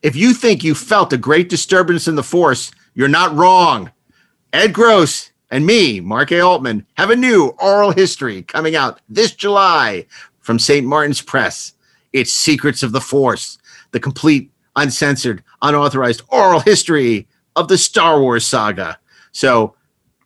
If you think you felt a great disturbance in the force, you're not wrong. Ed Gross and me, Mark A. Altman, have a new oral history coming out this July from St. Martin's Press. It's Secrets of the Force, the complete, uncensored, unauthorized oral history of the Star Wars saga. So,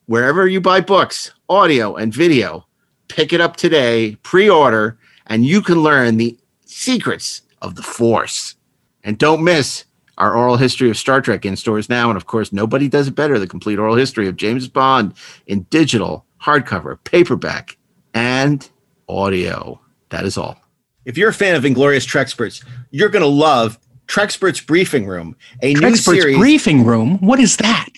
wherever you buy books, audio, and video, pick it up today, pre order, and you can learn the secrets of the Force. And don't miss our oral history of Star Trek in stores now. And of course, nobody does it better the complete oral history of James Bond in digital, hardcover, paperback, and audio. That is all. If you're a fan of Inglorious Treksperts, you're going to love Treksperts Briefing Room, a new series. briefing room. What is that?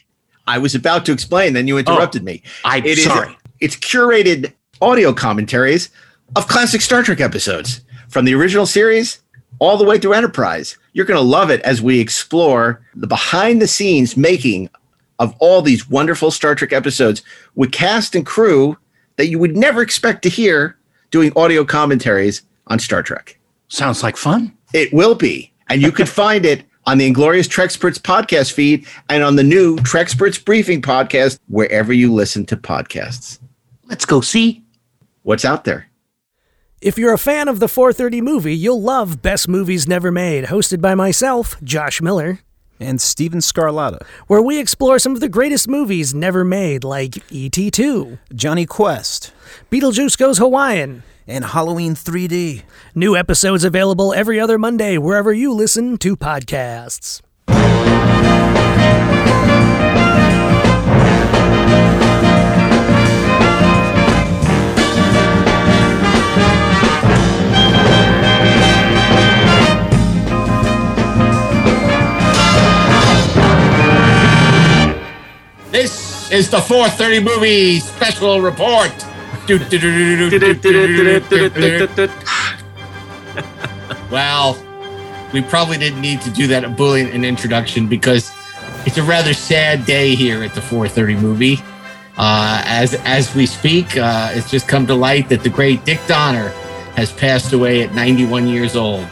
I was about to explain, then you interrupted oh, me. I'm It is- sorry. it's curated audio commentaries of classic Star Trek episodes from the original series all the way through Enterprise. You're going to love it as we explore the behind the scenes making of all these wonderful Star Trek episodes with cast and crew that you would never expect to hear doing audio commentaries on Star Trek. Sounds like fun. It will be. And you can find it on the Inglorious Treksperts podcast feed and on the new Treksperts Briefing podcast, wherever you listen to podcasts. Let's go see. What's out there? If you're a fan of the 430 movie, you'll love Best Movies Never Made, hosted by myself, Josh Miller, and Steven Scarlatta, where we explore some of the greatest movies never made, like E.T. 2, Jonny Quest, Beetlejuice Goes Hawaiian, and Halloween 3D. New episodes available every other Monday wherever you listen to podcasts. Is the 430 movie special report. well, we probably didn't need to do that a bullying an introduction because it's a rather sad day here at the 430 movie. Uh, as as we speak, uh, it's just come to light that the great Dick Donner has passed away at 91 years old,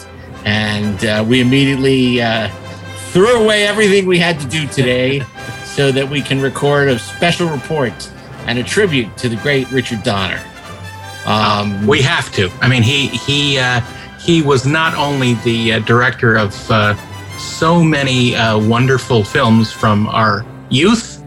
and uh, we immediately uh, threw away everything we had to do today so that we can record a special report and a tribute to the great Richard Donner. Um, we have to. I mean, he he uh, he was not only the uh, director of uh, so many uh, wonderful films from our youth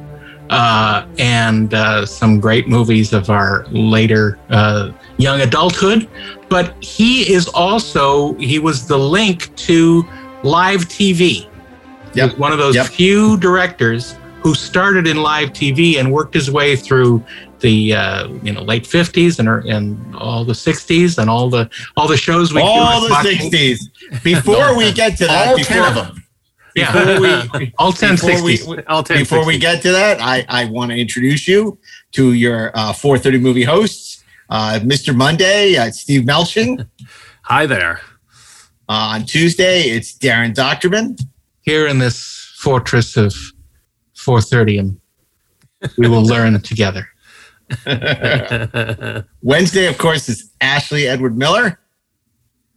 uh, and uh, some great movies of our later uh, young adulthood, but he is also he was the link to live TV. Yep. One of those Yep. few directors who started in live TV and worked his way through the uh, you know late fifties and and all the sixties and all the all the shows we all do the watching- 60s. Before we get to that, All before, 10 of them. Before Yeah, we, all 10 before we, 60s. All 10 before we get to that, I, I want to introduce you to your uh, 430 movie hosts, uh, Mr. Monday, uh, Steve Melching. Hi there. Uh, on Tuesday, it's Daren Dochterman. here in this fortress of 430 and we will learn together. Wednesday, of course, is Ashley Edward Miller.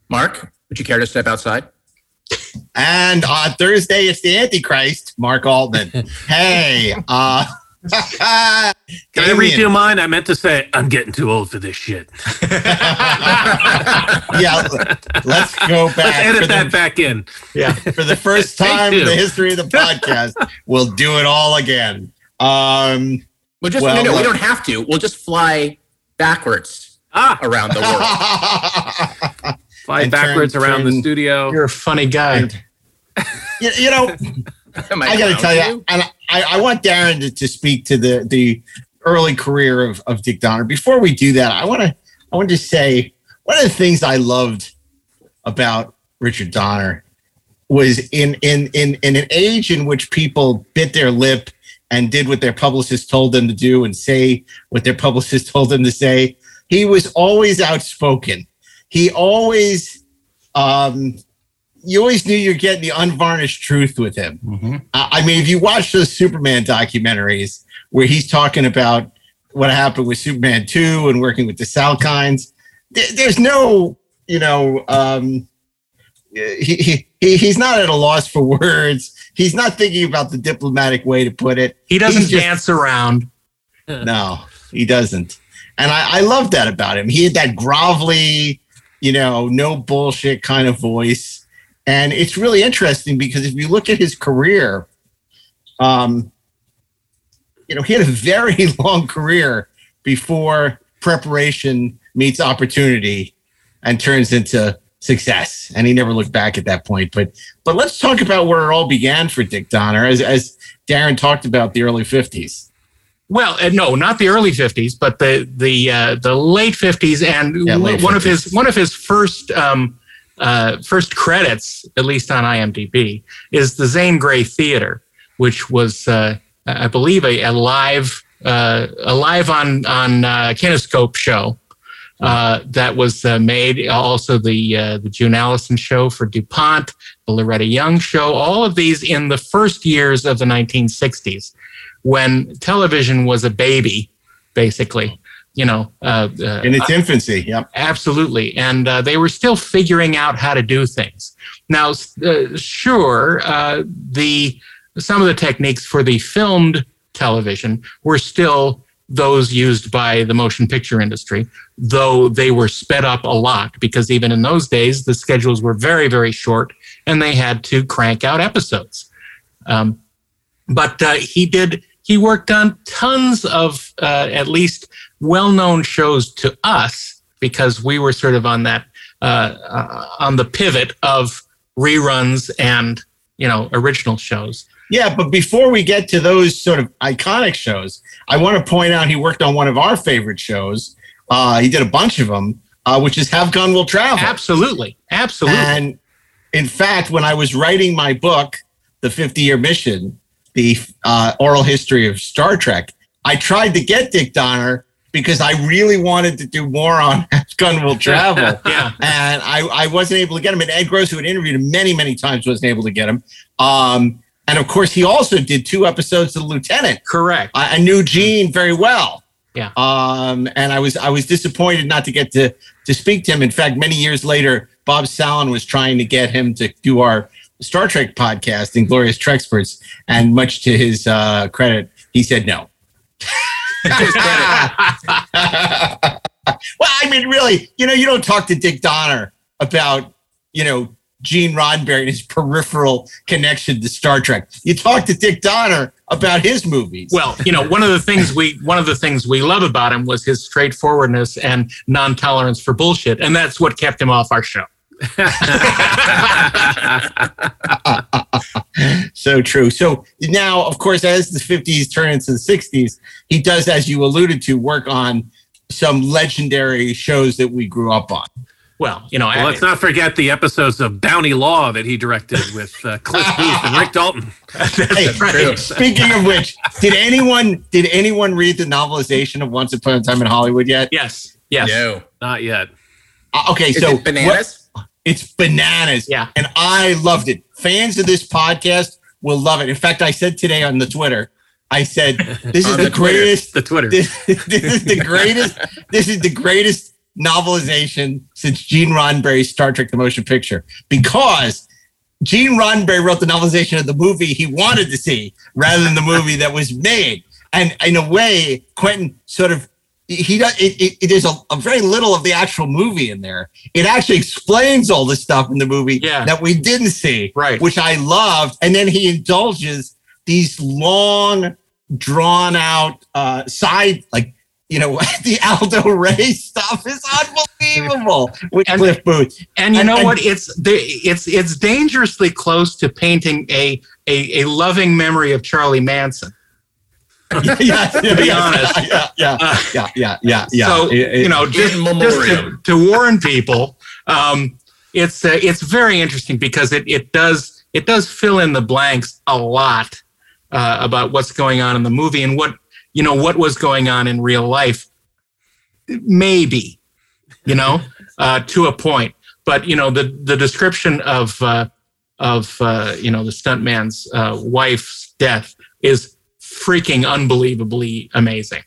Mark, would you care to step outside? And on Thursday, it's the Antichrist, Mark Altman. hey, uh, Can I redo mine? I meant to say I'm getting too old for this shit. yeah, let's go back. Let's for edit the- that back in. Yeah. for the first time in the history of the podcast. we'll do it all again. Um, Well, just Well, no, no, we don't have to. We'll just fly backwards Ah, around the world. fly And backwards turn- around the studio. You're a funny guy. you, you know, Am I got to tell to you, and I, I want Daren to, to speak to the the early career of, of Dick Donner. Before we do that, I want to I want to say one of the things I loved about Richard Donner was in in in in an age in which people bit their lip and did what their publicist told them to do and say what their publicist told them to say. He was always outspoken. He always um you always knew you're getting the unvarnished truth with him. Mhm. I I mean, if you watch those Superman documentaries where he's talking about what happened with Superman 2 and working with the Salkinds, there, there's no, you know, um, he, he he's not at a loss for words. He's not thinking about the diplomatic way to put it. He doesn't just- dance around. No, he doesn't. And I, I love that about him. He had that grovelly, you know, no bullshit kind of voice. And it's really interesting because if you look at his career, um, you know, he had a very long career before preparation meets opportunity and turns into success. And he never looked back at that point. But but let's talk about where it all began for Dick Donner, as as Daren talked about the early 50s. Well, uh, no, not the early '50s, but the the uh, the late '50s, and Yeah, late one of his one of his first um, uh, first credits, at least on IMDb, is the Zane Grey Theater, which was, uh, I believe, a, a live uh, a live on on uh, Kinescope show uh, that was uh, made. Also, the the June Allyson show for DuPont, the Loretta Young show. All of these in the first years of the 1960s, when television was a baby, basically. You know, uh, uh, In its infancy. Yep. Absolutely. And uh, they were still figuring out how to do things. Now, uh, sure, uh, the some of the techniques for the filmed television were still those used by the motion picture industry, though they were sped up a lot because even in those days, the schedules were very, very short and they had to crank out episodes. Um, but uh, he did, he worked on tons of uh, at least well known shows to us because we were sort of on that, uh, uh, on the pivot of reruns and, you know, original shows. Yeah, but before we get to those sort of iconic shows, I want to point out he worked on one of our favorite shows. Uh, he did a bunch of them, uh, which is Have Gun Will Travel. Absolutely. Absolutely. And in fact, when I was writing my book, The 50 Year Mission, the uh, oral history of Star Trek, I tried to get Dick Donner because I really wanted to do more on Have Gun Will Travel. yeah. and I, I wasn't able to get him. And Ed Gross, who had interviewed him many, many times, wasn't able to get him. Um, and of course, he also did two episodes of The Lieutenant. Correct. I, I knew Gene very well. Yeah. Um, and I was I was disappointed not to get to to speak to him. In fact, many years later, Bob Sallin was trying to get him to do our Star Trek podcast, Inglorious Treksperts, and much to his uh, credit, he said no. well, I mean, really, you know, you don't talk to Dick Donner about, you know, Gene Roddenberry and his peripheral connection to Star Trek. You talk to Dick Donner about his movies. Well, you know, one of the things we one of the things we love about him was his straightforwardness and non-tolerance for bullshit, and that's what kept him off our show. so true. So now, of course, as the 50s turn into the 60s, he does, as you alluded to, work on some legendary shows that we grew up on. Well, you know, Well, I- let's not forget the episodes of Bounty Law that he directed with uh, Cliff Booth and Rick Dalton. Hey, hey, speaking of which, did anyone did anyone read the novelization of Once Upon a Time in Hollywood yet? yes, yes, No. Not yet. Uh, okay, Is so it bananas? what- it's bananas. Yeah. and I loved it. Fans of this podcast will love it. In fact, I said today on the Twitter, I said this is the, the Twitter. greatest The Twitter. this, this is the greatest this is the greatest novelization since Gene Roddenberry's Star Trek the Motion Picture because Gene Roddenberry wrote the novelization of the movie he wanted to see rather than the movie that was made. And in a way, Quentin sort of he does it, it, it there's a, a very little of the actual movie in there. It actually explains all the stuff in the movie Yeah. that we didn't see, Right. Which I loved. And then he indulges these long, drawn out uh, side like you know the Aldo Ray stuff is unbelievable with And- Cliff Booth. And you And- know and- what? It's it's it's dangerously close to painting a, a a loving memory of Charlie Manson. yeah, to be honest. yeah, yeah, Uh, yeah, yeah, yeah, yeah. So It- it- you know, just, just to, to warn people, um, it's uh, it's very interesting because it it does it does fill in the blanks a lot uh, about what's going on in the movie and what you know what was going on in real life. Maybe, you know, uh, to a point, but you know the the description of uh, of uh, you know the stuntman's uh, wife's death is freaking unbelievably amazing.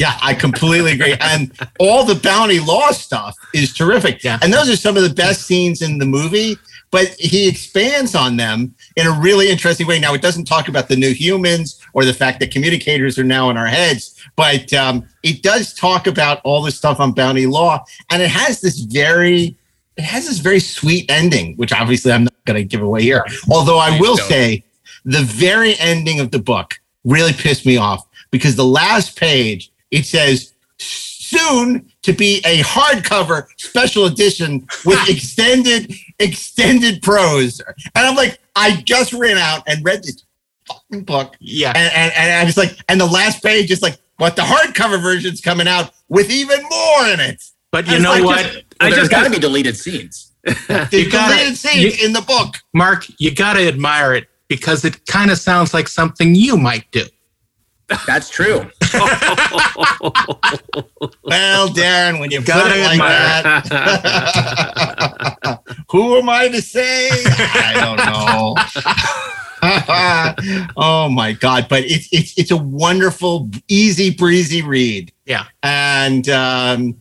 Yeah, I completely agree. And all the bounty law stuff is terrific. Yeah. And those are some of the best scenes in the movie, but he expands on them in a really interesting way. Now, it doesn't talk about the new humans or the fact that communicators are now in our heads, but um, it does talk about all this stuff on bounty law. And it has this very, it has this very sweet ending, which obviously I'm not going to give away here. Although I will say the very ending of the book really pissed me off because the last page it says soon to be a hardcover special edition with extended extended prose and i'm like i just ran out and read this fucking book Yeah. and, and, and i was like and the last page is like but the hardcover version's coming out with even more in it But you know like what? just- Well, I just got to be deleted scenes. You gotta- deleted scenes you- in the book Mark, you got to admire it because it kind of sounds like something you might do. That's true. well daren when you put Gotta it like admire that who am i to say i don't know oh my god but it's it's it's a wonderful easy breezy read Yeah. and um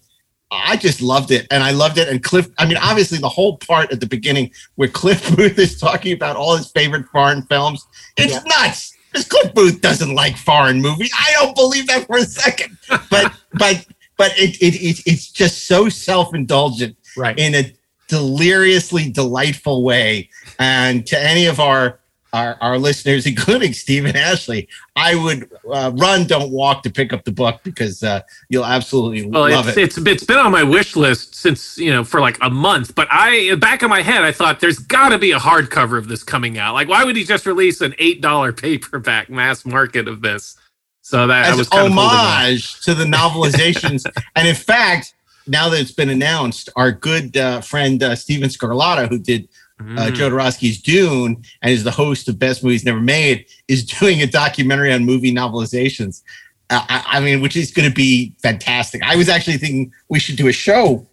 I just loved it, and I loved it. And Cliff, I mean, obviously, the whole part at the beginning where Cliff Booth is talking about all his favorite foreign films, it's Yeah. nuts. Because Cliff Booth doesn't like foreign movies. I don't believe that for a second. But but but it, it, it it's just so self indulgent Right. in a deliriously delightful way. And to any of our our, our listeners, including Steven Ashley, I would uh, run, don't walk to pick up the book because uh, you'll absolutely Well, love it's, it. it's it's been on my wish list since you know for like a month. But I, back in my head, I thought there's got to be a hardcover of this coming out. Like, why would he just release an eight dollar paperback mass market of this? So that was kind of holding homage to the novelizations. and in fact, now that it's been announced, our good uh, friend uh, Steven Scarlatta, who did uh, Mm. Jodorowsky's Dune and is the host of Best Movies Never Made, is doing a documentary on movie novelizations. Uh, I, I mean, which is going to be fantastic. I was actually thinking we should do a show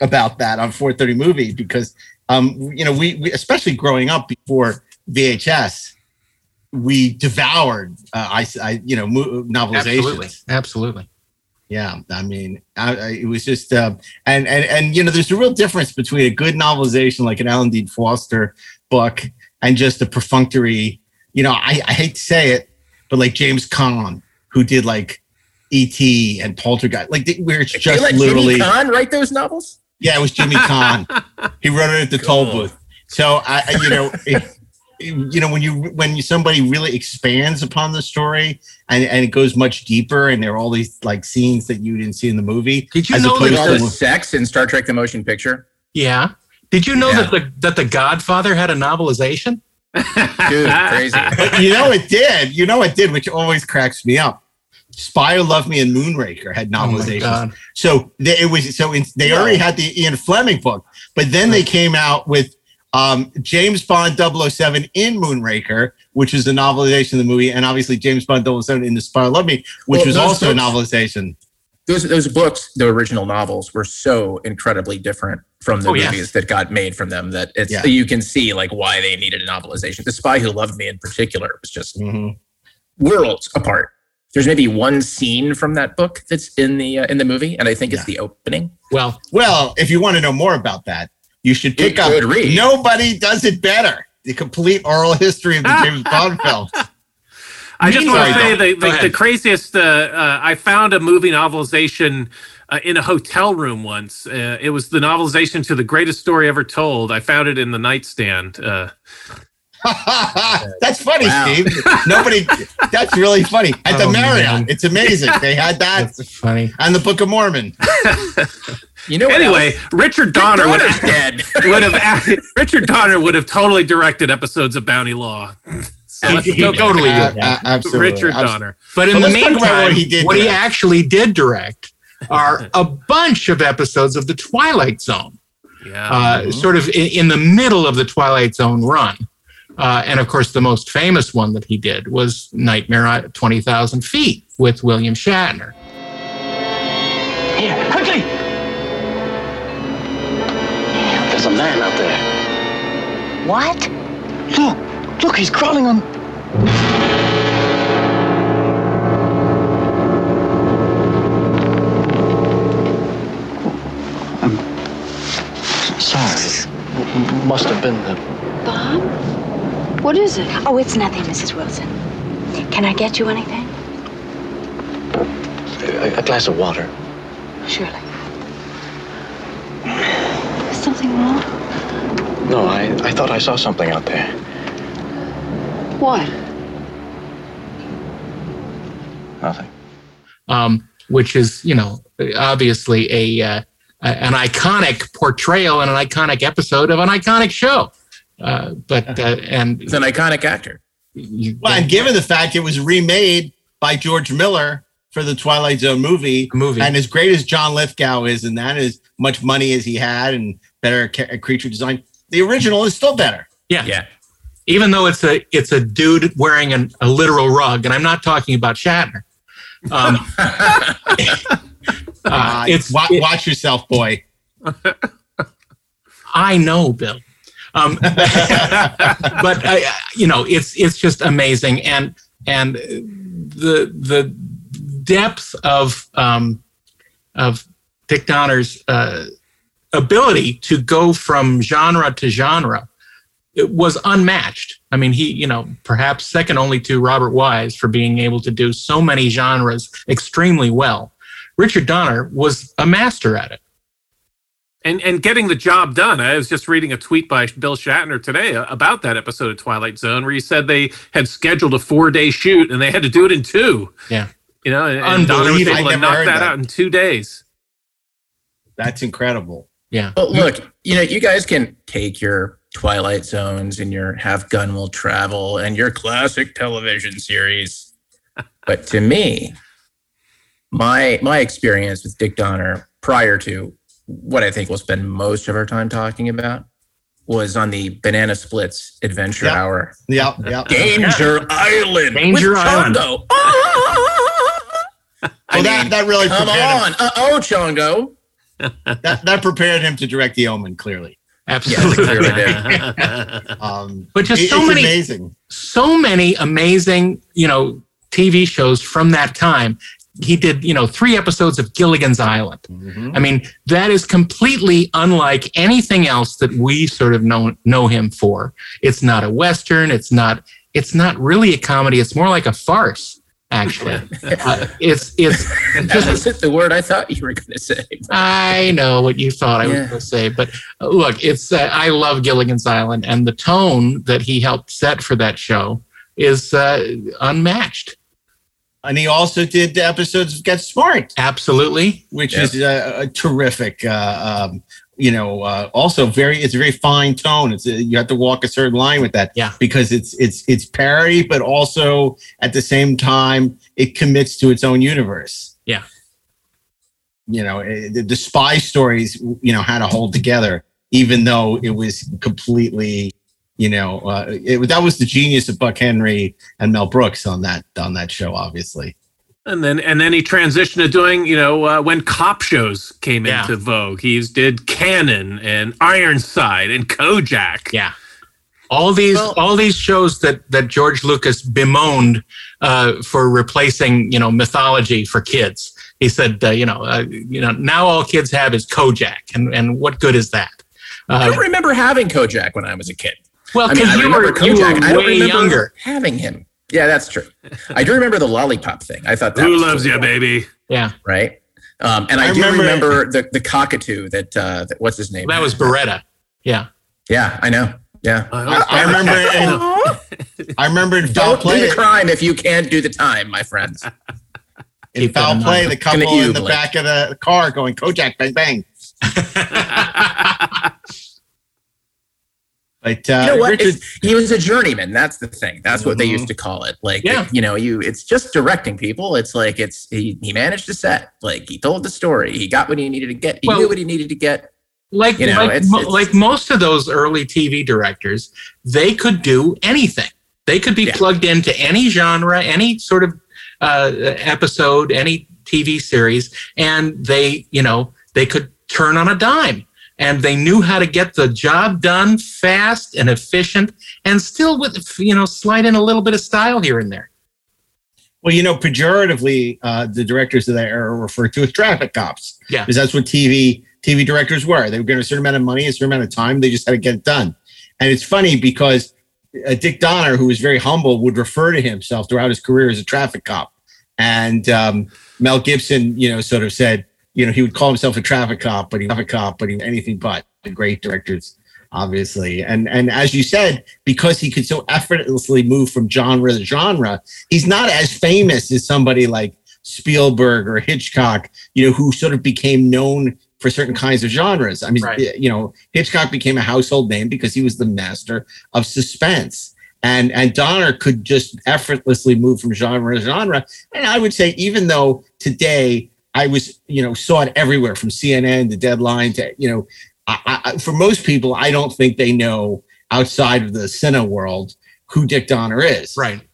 about that on 430 Movie because, um, you know, we, we especially growing up before VHS, we devoured, uh, I, I, you know, mo- novelizations. Absolutely. Absolutely. Yeah, I mean, I, I, it was just, uh, and and and you know, there's a real difference between a good novelization like an Alan Dean Foster book and just a perfunctory. You know, I, I hate to say it, but like James Kahn, who did like E.T. and Poltergeist, like where it's just literally, Jimmy Kahn write those novels. yeah, it was Jimmy Kahn. he wrote it at the toll booth. So I, I you know, it, you know, when you when you somebody really expands upon the story and and it goes much deeper, and there are all these like scenes that you didn't see in the movie. Did you as know opposed all that the the, sex in Star Trek: The Motion Picture. yeah? Did you know Yeah. that the that the Godfather had a novelization? Dude, crazy. But you know it did. You know it did, which always cracks me up. Spy Who Loved Me and Moonraker had Oh novelizations. God. so they, it was so in, they already had the Ian Fleming book, but then they came out with um, James Bond 007 in Moonraker, which is a novelization of the movie, and obviously James Bond 007 in The Spy Who Loved Me, which Well, was those also a novelization. Those those books, the original novels, were so incredibly different from the Oh, yeah. movies that got made from them that it's Yeah. you can see like why they needed a novelization. The Spy Who Loved Me, in particular, was just Mhm. worlds apart. There's maybe one scene from that book that's in the uh, in the movie, and I think it's the opening. Well, Well, if you want to know more about that, you should pick Good- up read. Nobody Does It Better, the complete oral history of the James Bond films. I just want to say Dom. the, Go the, the craziest. Uh, uh, I found a movie novelization uh, in a hotel room once. Uh, it was the novelization to the greatest story ever told. I found it in the nightstand. That's funny, Wow. Steve. Nobody. That's really funny. At the Oh, Marriott, man. it's amazing. They had that that's funny. and the Book of Mormon. You know anyway, else? Richard Donner would Donner's have, dead. would have Richard Donner would have totally directed episodes of Bounty Law. So let's He go- totally Uh, did. uh, absolutely. Richard Abs- Donner. But in But the let's talk about meantime, what he did what he actually did direct are a bunch of episodes of the Twilight Zone, Yeah. uh, sort of in, in the middle of the Twilight Zone run. Uh, and of course, the most famous one that he did was Nightmare at 20,000 Feet with William Shatner. Here, quickly! There's a man out there. What? Look, look, he's crawling on. Oh, I'm sorry. Must have been the bomb. What is it? Oh, it's nothing, Mrs. Wilson. Can I get you anything? A, a glass of water. Surely. Is something wrong? No, I, I thought I saw something out there. What? Nothing. um, which is you know obviously a uh, a- an iconic portrayal and an iconic episode of an iconic show. Uh, but uh, and He's an iconic actor. you, Well, and given the fact it was remade by George Miller for the Twilight Zone movie, movie. and as great as John Lithgow is, and as much money as he had, and better ca- creature design, the original is still better. yeah, Yeah. even though it's a it's a dude wearing an, a literal rug, and I'm not talking about Shatner. Um, uh, Uh, it's wa- it- watch yourself, boy. I know, Bill. Um, but you know, it's it's just amazing, and and the the depth of um, of Dick Donner's uh, ability to go from genre to genre it was unmatched. I mean, he you know perhaps second only to Robert Wise for being able to do so many genres extremely well. Richard Donner was a master at it. And and getting the job done. I was just reading a tweet by Bill Shatner today uh, about that episode of Twilight Zone where he said they had scheduled a four day shoot and they had to do it in two. Yeah. You know, and, and Donner was Unbelievable. able I to knock that, that. out in two days. That's incredible. Yeah. Well, look, you know, you guys can take your Twilight Zones and your Have Gun Will Travel and your classic television series, but to me, my my experience with Dick Donner prior to what I think we'll spend most of our time talking about was on the Banana Splits Adventure Yep. Hour. Yeah, yeah. Danger Island. Danger with Island. Chongo. Well, that, that really Come prepared on. Uh oh, Chongo. that, that prepared him to direct The Omen. Clearly, Absolutely. clearly um, But just it- so many- amazing. so many amazing, you know, TV shows from that time. He did, you know, three episodes of Gilligan's Island. Mhm. I mean, that is completely unlike anything else that we sort of know know him for. It's not a western. It's not. It's not really a comedy. It's more like a farce. Actually, uh, it's it's just wasn't the word I thought you were going to say. I know what you thought I was going to say, but uh, look, it's uh, I love Gilligan's Island, and the tone that he helped set for that show is uh, unmatched. And he also did the episodes of Get Smart, Absolutely, which is a, a terrific. Uh, um, you know, uh, also very it's a very fine tone. It's a, you have to walk a certain line with that, Yeah. because it's it's it's parody, but also at the same time it commits to its own universe. Yeah. you know, eh, the, the spy stories, you know, had to hold together, even though it was completely, you know, uh, it, that was the genius of Buck Henry and Mel Brooks on that on that show, obviously. And then and then he transitioned to doing, you know, uh, when cop shows came Yeah. into vogue. he did Cannon and Ironside and Kojak. yeah. All these Well- all these shows that that George Lucas bemoaned uh, for replacing, you know, mythology for kids. He said, uh, you know, uh, you know, now all kids have is Kojak, and and what good is that? I Uh, don't remember having Kojak when I was a kid. Well, I mean, because you remember were you Kojak. were I don't way remember younger. having him. Yeah, that's true. I do remember the lollipop thing. I thought that Who was loves cool, you, baby? Yeah, Right. Um, and I, I do remember- remember, the, the cockatoo that, uh, that what's his name? that was Baretta. Yeah. Yeah, I know. Yeah. I, I remember in, I remember in foul Don't play. do the crime if you can't do the time, my friends. In Keep foul play, the couple you, in the Blake. back of the car going Kojak, bang bang. But uh, you know what? Richard, he was a journeyman. That's the thing. That's what they Mhm. used to call it. Like, Yeah. you know, you it's just directing people. It's like it's he, he managed to set. Like he told the story. He got what he needed to get. He Well- knew what he needed to get. like You know, like, it's- it's- like most of those early TV directors, they could do anything. They could be Yeah. plugged into any genre, any sort of uh, episode, any TV series, and they, you know, they could turn on a dime. And they knew how to get the job done fast and efficient, and still with you know slide in a little bit of style here and there. well, you know, pejoratively, uh, the directors of that era were referred to as traffic cops. Yeah. because that's what TV TV directors were. They were given a certain amount of money, a certain amount of time. They just had to get it done. And it's funny because uh, Dick Donner, who was very humble, would refer to himself throughout his career as a traffic cop. And um, Mel Gibson, you know, sort of said, you know, he would call himself a traffic cop, but he traffic cop, but he anything but. The great directors, obviously, and and as you said, because he could so effortlessly move from genre to genre, he's not as famous as somebody like Spielberg or Hitchcock, you know, who sort of became known for certain kinds of genres. I mean, Right. you know, Hitchcock became a household name because he was the master of suspense. And and Donner could just effortlessly move from genre to genre. And I would say, even though today I was, you know, saw it everywhere from CNN to Deadline to, you know, I, I, for most people, I don't think they know outside of the cine world who Dick Donner is. Right.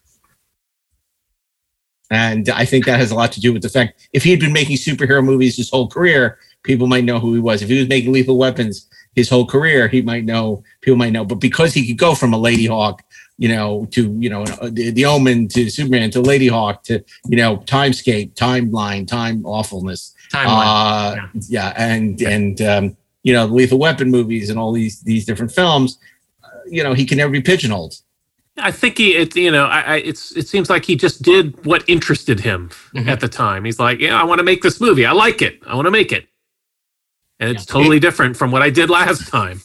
And I think that has a lot to do with the fact if he had been making superhero movies his whole career, people might know who he was. If he was making lethal weapons his whole career, he might know, people might know. But because he could go from a Ladyhawke, you know, to, you know, the, the Omen to Superman to Ladyhawke to, you know, Timescape, Timeline, Time Awfulness. Timeline. Uh, yeah. And, and, um, you know, the Lethal Weapon movies and all these, these different films, uh, you know, he can never be pigeonholed. I think he, it, you know, I, I, it's it seems like he just did what interested him Mm-hmm. at the time. He's like, yeah, I want to make this movie. I like it. I want to make it, and it's totally different from what I did last time.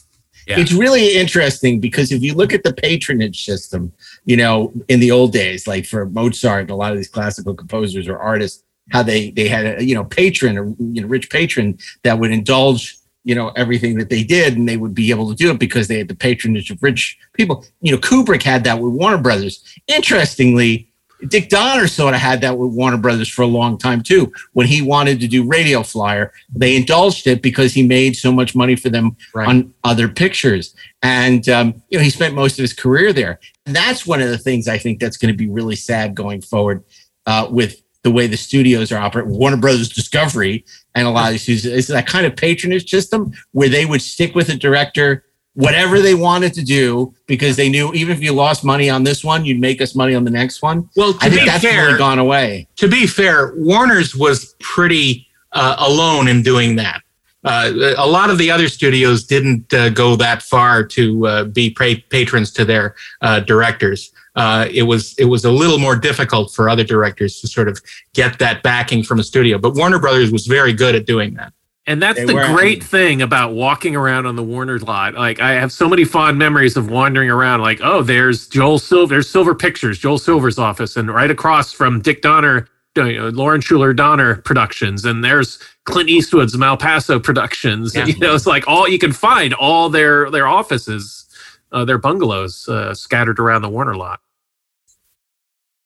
It's really interesting because if you look at the patronage system, you know, in the old days, like for Mozart and a lot of these classical composers or artists, how they they had a you know patron, a you know rich patron that would indulge you know everything that they did, and they would be able to do it because they had the patronage of rich people. You know, Kubrick had that with Warner Brothers. Interestingly. Dick Donner sort of had that with Warner Brothers for a long time too. When he wanted to do Radio Flyer, they indulged it because he made so much money for them on other pictures. And um, you know, he spent most of his career there. And that's one of the things I think that's going to be really sad going forward uh, with the way the studios are operating. Warner Brothers Discovery and a lot of these it's that kind of patronage system where they would stick with a director whatever they wanted to do because they knew even if you lost money on this one, you'd make us money on the next one. Well, to I think be that's fair- really gone away. to be fair, Warner's was pretty uh, alone in doing that. Uh, a lot of the other studios didn't uh, go that far to uh, be pa- patrons to their uh, directors. Uh, it was it was a little more difficult for other directors to sort of get that backing from a studio, but Warner Brothers was very good at doing that. And that's They the were- great thing about walking around on the Warner lot. Like I have so many fond memories of wandering around. Like, oh, there's Joel Silver, there's Silver Pictures, Joel Silver's office, and right across from Dick Donner, you know, Lauren Shuler Donner Productions, and there's Clint Eastwood's Malpaso Productions. Yeah. You know, it's like all you can find all their their offices, uh, their bungalows uh, scattered around the Warner lot.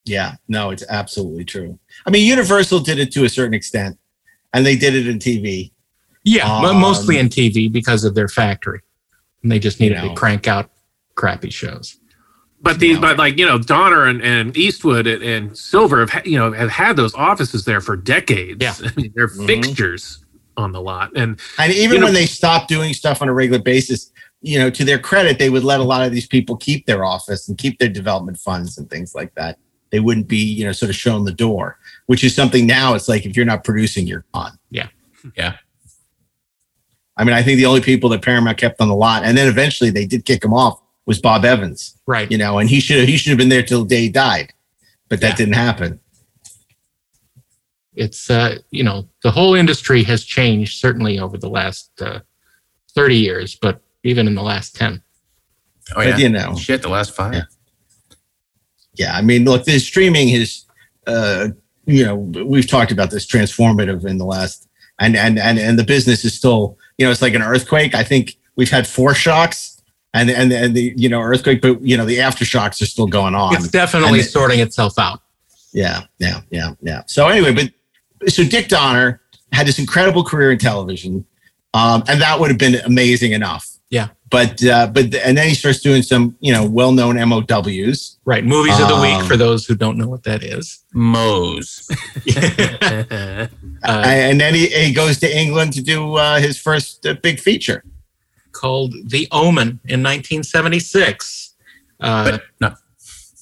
Yeah, no, it's absolutely true. I mean, Universal did it to a certain extent, and they did it in TV. Yeah, mo- Um, mostly in TV because of their factory, and they just needed You know. to crank out crappy shows. But these, but like you know, Donner and, and Eastwood and, and Silver have ha- you know have had those offices there for decades. Yeah. I mean, they're fixtures on the lot, and And even you know- when they stopped doing stuff on a regular basis, you know, to their credit, they would let a lot of these people keep their office and keep their development funds and things like that. They wouldn't be, you know, sort of shown the door, which is something now it's like if you're not producing, you're gone. Yeah. Yeah. I mean, I think the only people that Paramount kept on the lot, and then eventually they did kick him off, was Bob Evans. Right. You know, and he should have he should have been there till the day he died. But that Yeah. didn't happen. it's uh, you know the whole industry has changed certainly over the last uh, 30 years but even in the last 10 Oh But, yeah. you know. shit. The last five. Yeah. Yeah, I mean, look, the streaming is, uh, you know, we've talked about this transformative in the last, and and and and the business is still, you know, it's like an earthquake. I think we've had four shocks, and and and the you know earthquake, but you know the aftershocks are still going on. it's definitely sorting itself out yeah, yeah, yeah, yeah. So anyway, but so Dick Donner had this incredible career in television, um, and that would have been amazing enough. Yeah But uh, but and then he starts doing some you know well known MOWs. right movies of the week Um, for those who don't know what that is Moe's. uh, and then he, he goes to England to do uh, his first uh, big feature. called the omen in 1976 uh, But no.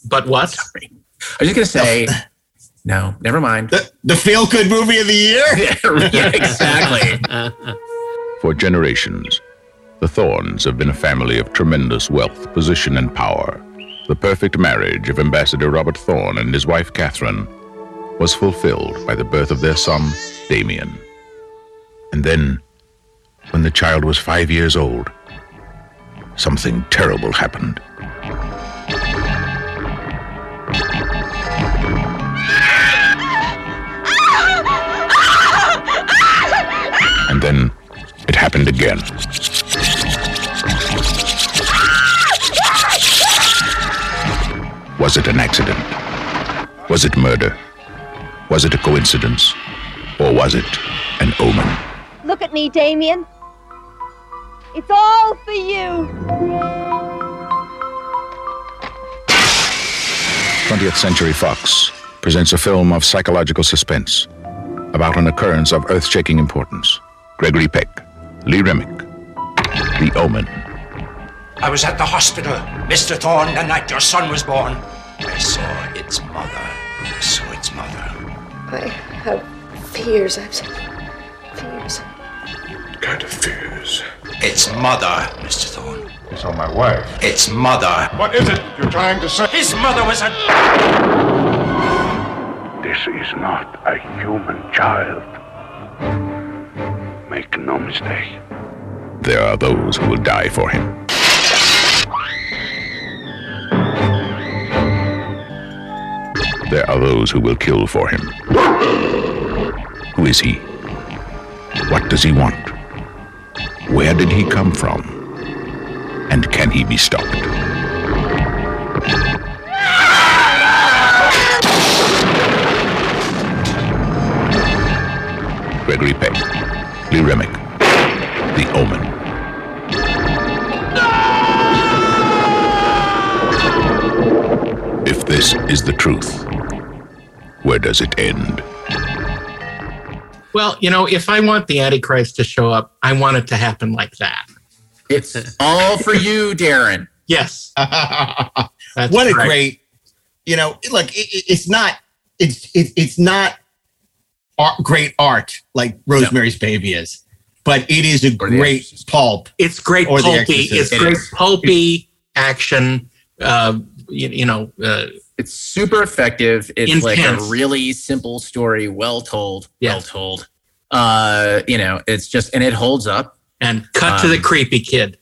but what I was just gonna say. No, never mind. The, the feel good movie of the year. yeah, exactly. For generations, The Thorns have been a family of tremendous wealth, position, and power. The perfect marriage of Ambassador Robert Thorne and his wife Catherine was fulfilled by the birth of their son, Damien. And then, when the child was five years old, something terrible happened. And then it happened again. Was it an accident? Was it murder? Was it a coincidence? Or was it an omen? Look at me, Damien. It's all for you. 20th Century Fox presents a film of psychological suspense about an occurrence of earth shaking importance. Gregory Peck, Lee Remick, The Omen. I was at the hospital, Mr. Thorne, the night your son was born. I saw its mother. I saw its mother. I have fears. I've fears. What kind of fears. Its mother, Mr. Thorne. You saw my wife. Its mother. What is it you're trying to say? His mother was a. This is not a human child. Make no mistake. There are those who will die for him. There are those who will kill for him. Who is he? What does he want? Where did he come from? And can he be stopped? Gregory Peck, Lee Remick, The Omen. If this is the truth, where does it end? Well, you know, if I want the Antichrist to show up, I want it to happen like that. It's all for you, Daren. Yes. That's what a right. great, you know, look, it, it- it's not, it's, it, it's not art, great art like Rosemary's Baby is, but it is a great pulp. It's great pulpy. It's It great is. pulpy action. Uh, you, you know, uh, It's super effective. It's like a really simple story, well told, Yeah. well told. Uh, you know, it's just and it holds up. and cut to the Um, creepy kid.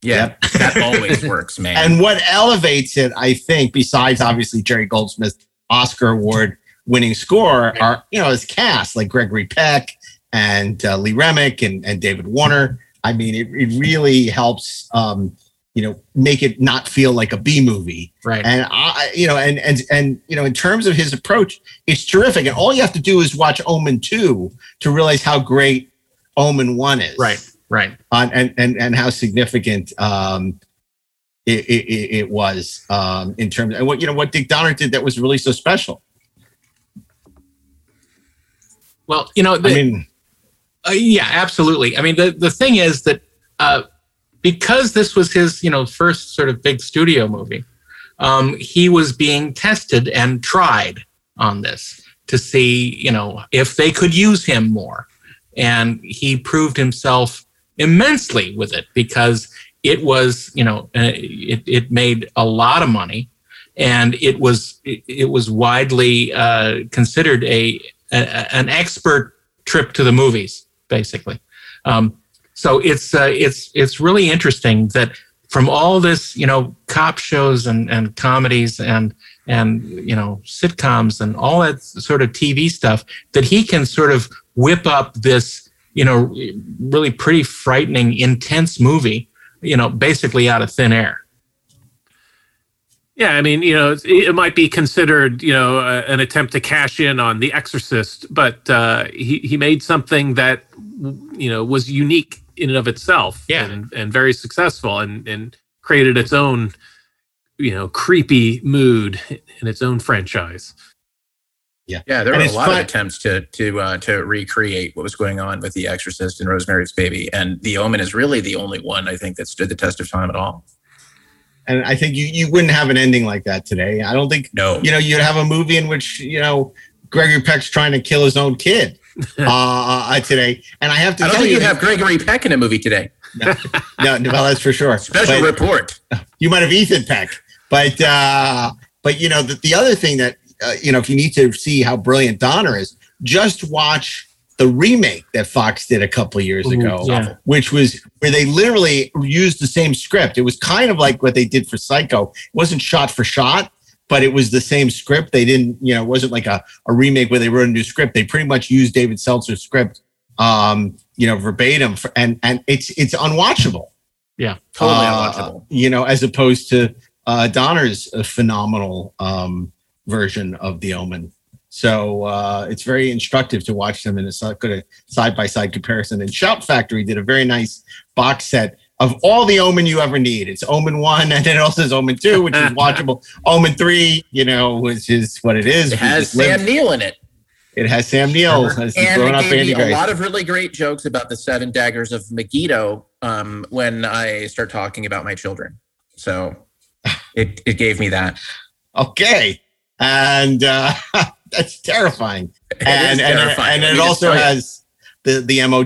Yeah, that always works, man. And what elevates it, I think, besides obviously Jerry Goldsmith's Oscar award winning score, are, you know, his cast like Gregory Peck and uh, Lee Remick and, and David Warner. I mean, it, it really helps, um, you know, make it not feel like a B movie. Right. And I, you know, and and and you know, in terms of his approach, it's terrific. And all you have to do is watch Omen two to realize how great Omen one is. Right. Right. On and and and how significant um, it, it, it was um, in terms and what you know what Dick Donner did that was really so special. Well, you know, the, I mean, Uh, yeah, absolutely. I mean, the the thing is that uh, because this was his, you know, first sort of big studio movie, um, he was being tested and tried on this to see, you know, if they could use him more, and he proved himself immensely with it because it was, you know, uh, it it made a lot of money, and it was it, was widely uh, considered a, a an expert trip to the movies, basically. Um, so it's uh, it's it's really interesting that from all this, you know, cop shows and and comedies and and you know sitcoms and all that sort of TV stuff, that he can sort of whip up this, you know, really pretty frightening, intense movie, you know, basically out of thin air. Yeah, I mean, you know, it, might be considered, you know, uh, an attempt to cash in on The Exorcist, but uh, he he made something that you know was unique in and of itself, Yeah. and, and very successful, and and created its own, you know, creepy mood in its own franchise. Yeah, Yeah, there And were a lot fun- of attempts to to uh, to recreate what was going on with The Exorcist and Rosemary's Baby, and The Omen is really the only one I think that stood the test of time at all. and I think you you wouldn't have an ending like that today. I don't think No, you know you'd have a movie in which you know Gregory Peck's trying to kill his own kid uh, uh, today. And I have to I don't tell think you, you'd have Gregory Peck in a movie today. no, no, well, that's for sure. Special But- report. you might have Ethan Peck, but uh, but you know the, the other thing that uh, you know if you need to see how brilliant Donner is, just watch the remake that Fox did a couple of years Ooh, ago, yeah. which was where they literally used the same script. It was kind of like what they did for Psycho. It wasn't shot for shot, but it was the same script. They didn't, you know, it wasn't like a, a remake where they wrote a new script. They pretty much used David Seltzer's script, um, you know, verbatim, for, and and it's it's unwatchable Yeah. Totally uh, unwatchable. You know, as opposed to uh, Donner's uh, phenomenal um, version of The Omen. So uh, it's very instructive to watch them in a good side by side comparison. And Shout Factory did a very nice box set of all the Omen you ever need. It's Omen one, and then it also has Omen two, which is watchable. Omen three, you know, which is what it is. It has just live- Sam Neill in it. It has Sam Neill as the and grown it up gave me Andy a lot of really great jokes about the seven daggers of Megiddo um, when I start talking about my children. So it, it gave me that. Okay. And uh, that's terrifying. It and is and, terrifying. and Let it also has the the MOW,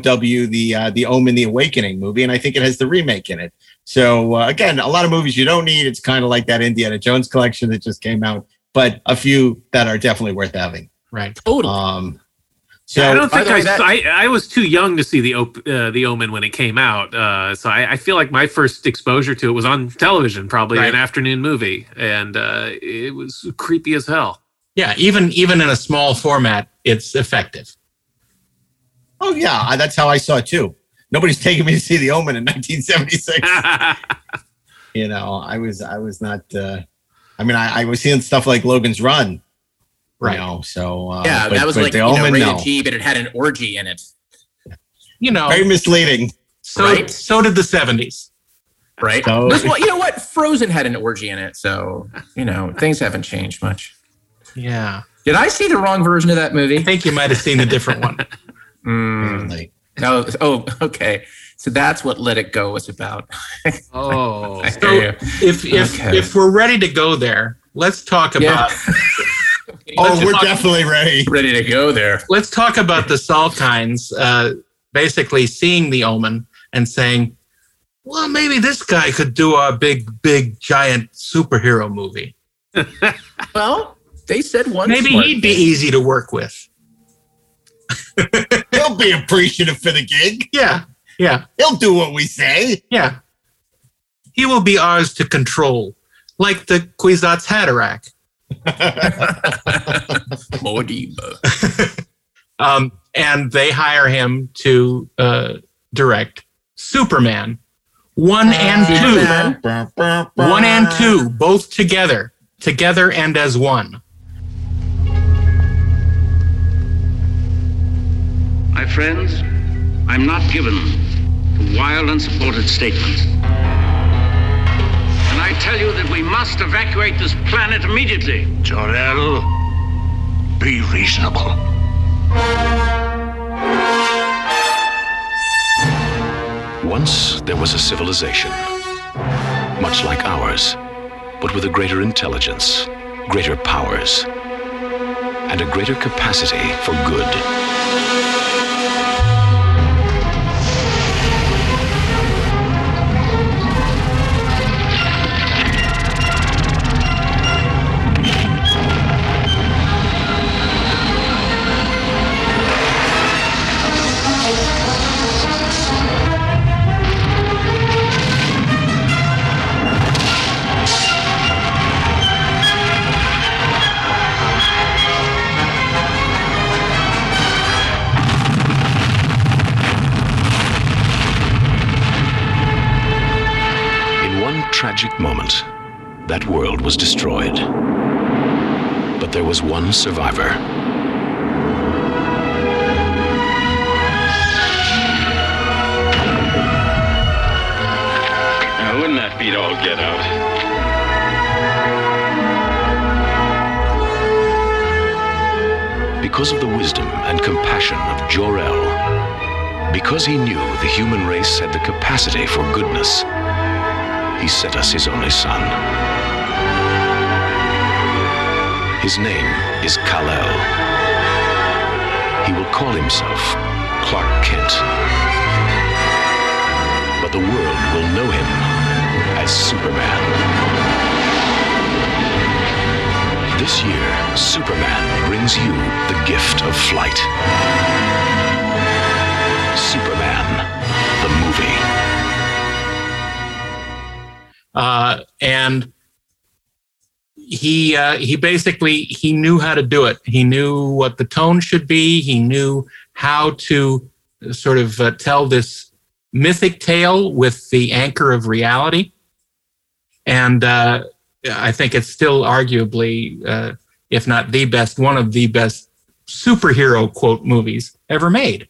the uh, the Omen, the Awakening movie, and I think it has the remake in it. So uh, again, a lot of movies you don't need. It's kind of like that Indiana Jones collection that just came out, but a few that are definitely worth having. Right. Totally. Um, so I don't think the way, I, that- I I was too young to see the op- uh, the Omen when it came out. Uh, so I, I feel like my first exposure to it was on television, probably Right. an afternoon movie, and uh, it was creepy as hell. Yeah, even even in a small format, it's effective. Oh yeah, I- that's how I saw it too. Nobody's taking me to see the Omen in 1976. you know, I was I was not. uh I mean, I, I was seeing stuff like Logan's Run. Right. You know, so uh, yeah, but- that was like the you know, Omen, rated no. G, but it had an orgy in it. You know, very misleading. so right. so did the seventies. Right. So- This one- you know what? Frozen had an orgy in it, so you know things haven't changed much. Yeah, Did I see the wrong version of that movie? I think you might have seen a different one. Mm. Apparently. No. Oh, okay. So that's what Let It Go was about. Oh, I So hear you. if if Okay. if we're ready to go there, let's talk about Oh, Let's we're talk- definitely ready. Ready to go there. let's talk about the Salkinds uh, basically seeing the omen and saying, well, maybe this guy could do a big, big, giant superhero movie. Well, they said one. Maybe he'd be thing. easy to work with. He'll be appreciative for the gig. Yeah, yeah, He'll do what we say. yeah. He will be ours to control, like the Kwisatz Haderach. Modiba. Um, and they hire him to uh, direct Superman one and two. One and two, both together, together and as one. My friends, I'm not given to wild, unsupported statements. And I tell you that we must evacuate this planet immediately. Jor-El, be reasonable. Once there was a civilization, much like ours, but with a greater intelligence, greater powers, and a greater capacity for good. Tragic moment, that world was destroyed. But there was one survivor. Now, wouldn't that beat all get out? Because of the wisdom and compassion of Jor-El, because he knew the human race had the capacity for goodness, he sent us his only son. His name is Kal-El. He will call himself Clark Kent. But but the world will know him as Superman. This year, Superman brings you the gift of flight. Superman, the movie. Uh, and he uh, he basically he knew how to do it. He knew what the tone should be. He knew how to sort of uh, tell this mythic tale with the anchor of reality. And uh, I think it's still arguably, uh, if not the best, one of the best superhero quote movies ever made.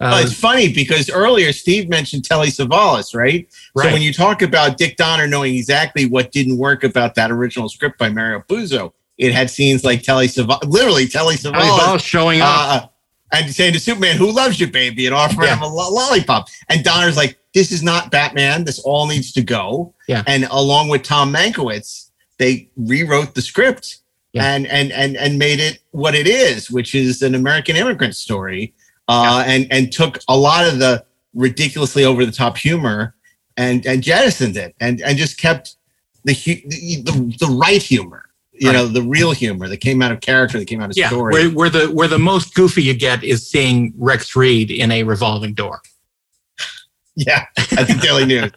Well, it's funny because earlier Steve mentioned Telly Savalas, right? Right. So when you talk about Dick Donner knowing exactly what didn't work about that original script by Mario Puzo, it had scenes like Telly Savalas, literally Telly Savalas, showing up. uh, and saying to Superman, "Who loves you, baby?" and offering Yeah. him a lo- lollipop. And Donner's like, "This is not Batman. This all needs to go." Yeah. And along with Tom Mankiewicz, they rewrote the script and and and and made it what it is, which is an American immigrant story, uh, and and took a lot of the ridiculously over the top humor and and jettisoned it, and and just kept the the, the, right humor, you know, the real humor that came out of character, that came out of Yeah, story. where, where the where the most goofy you get is seeing Rex Reed in a revolving door. Yeah, at the Daily News.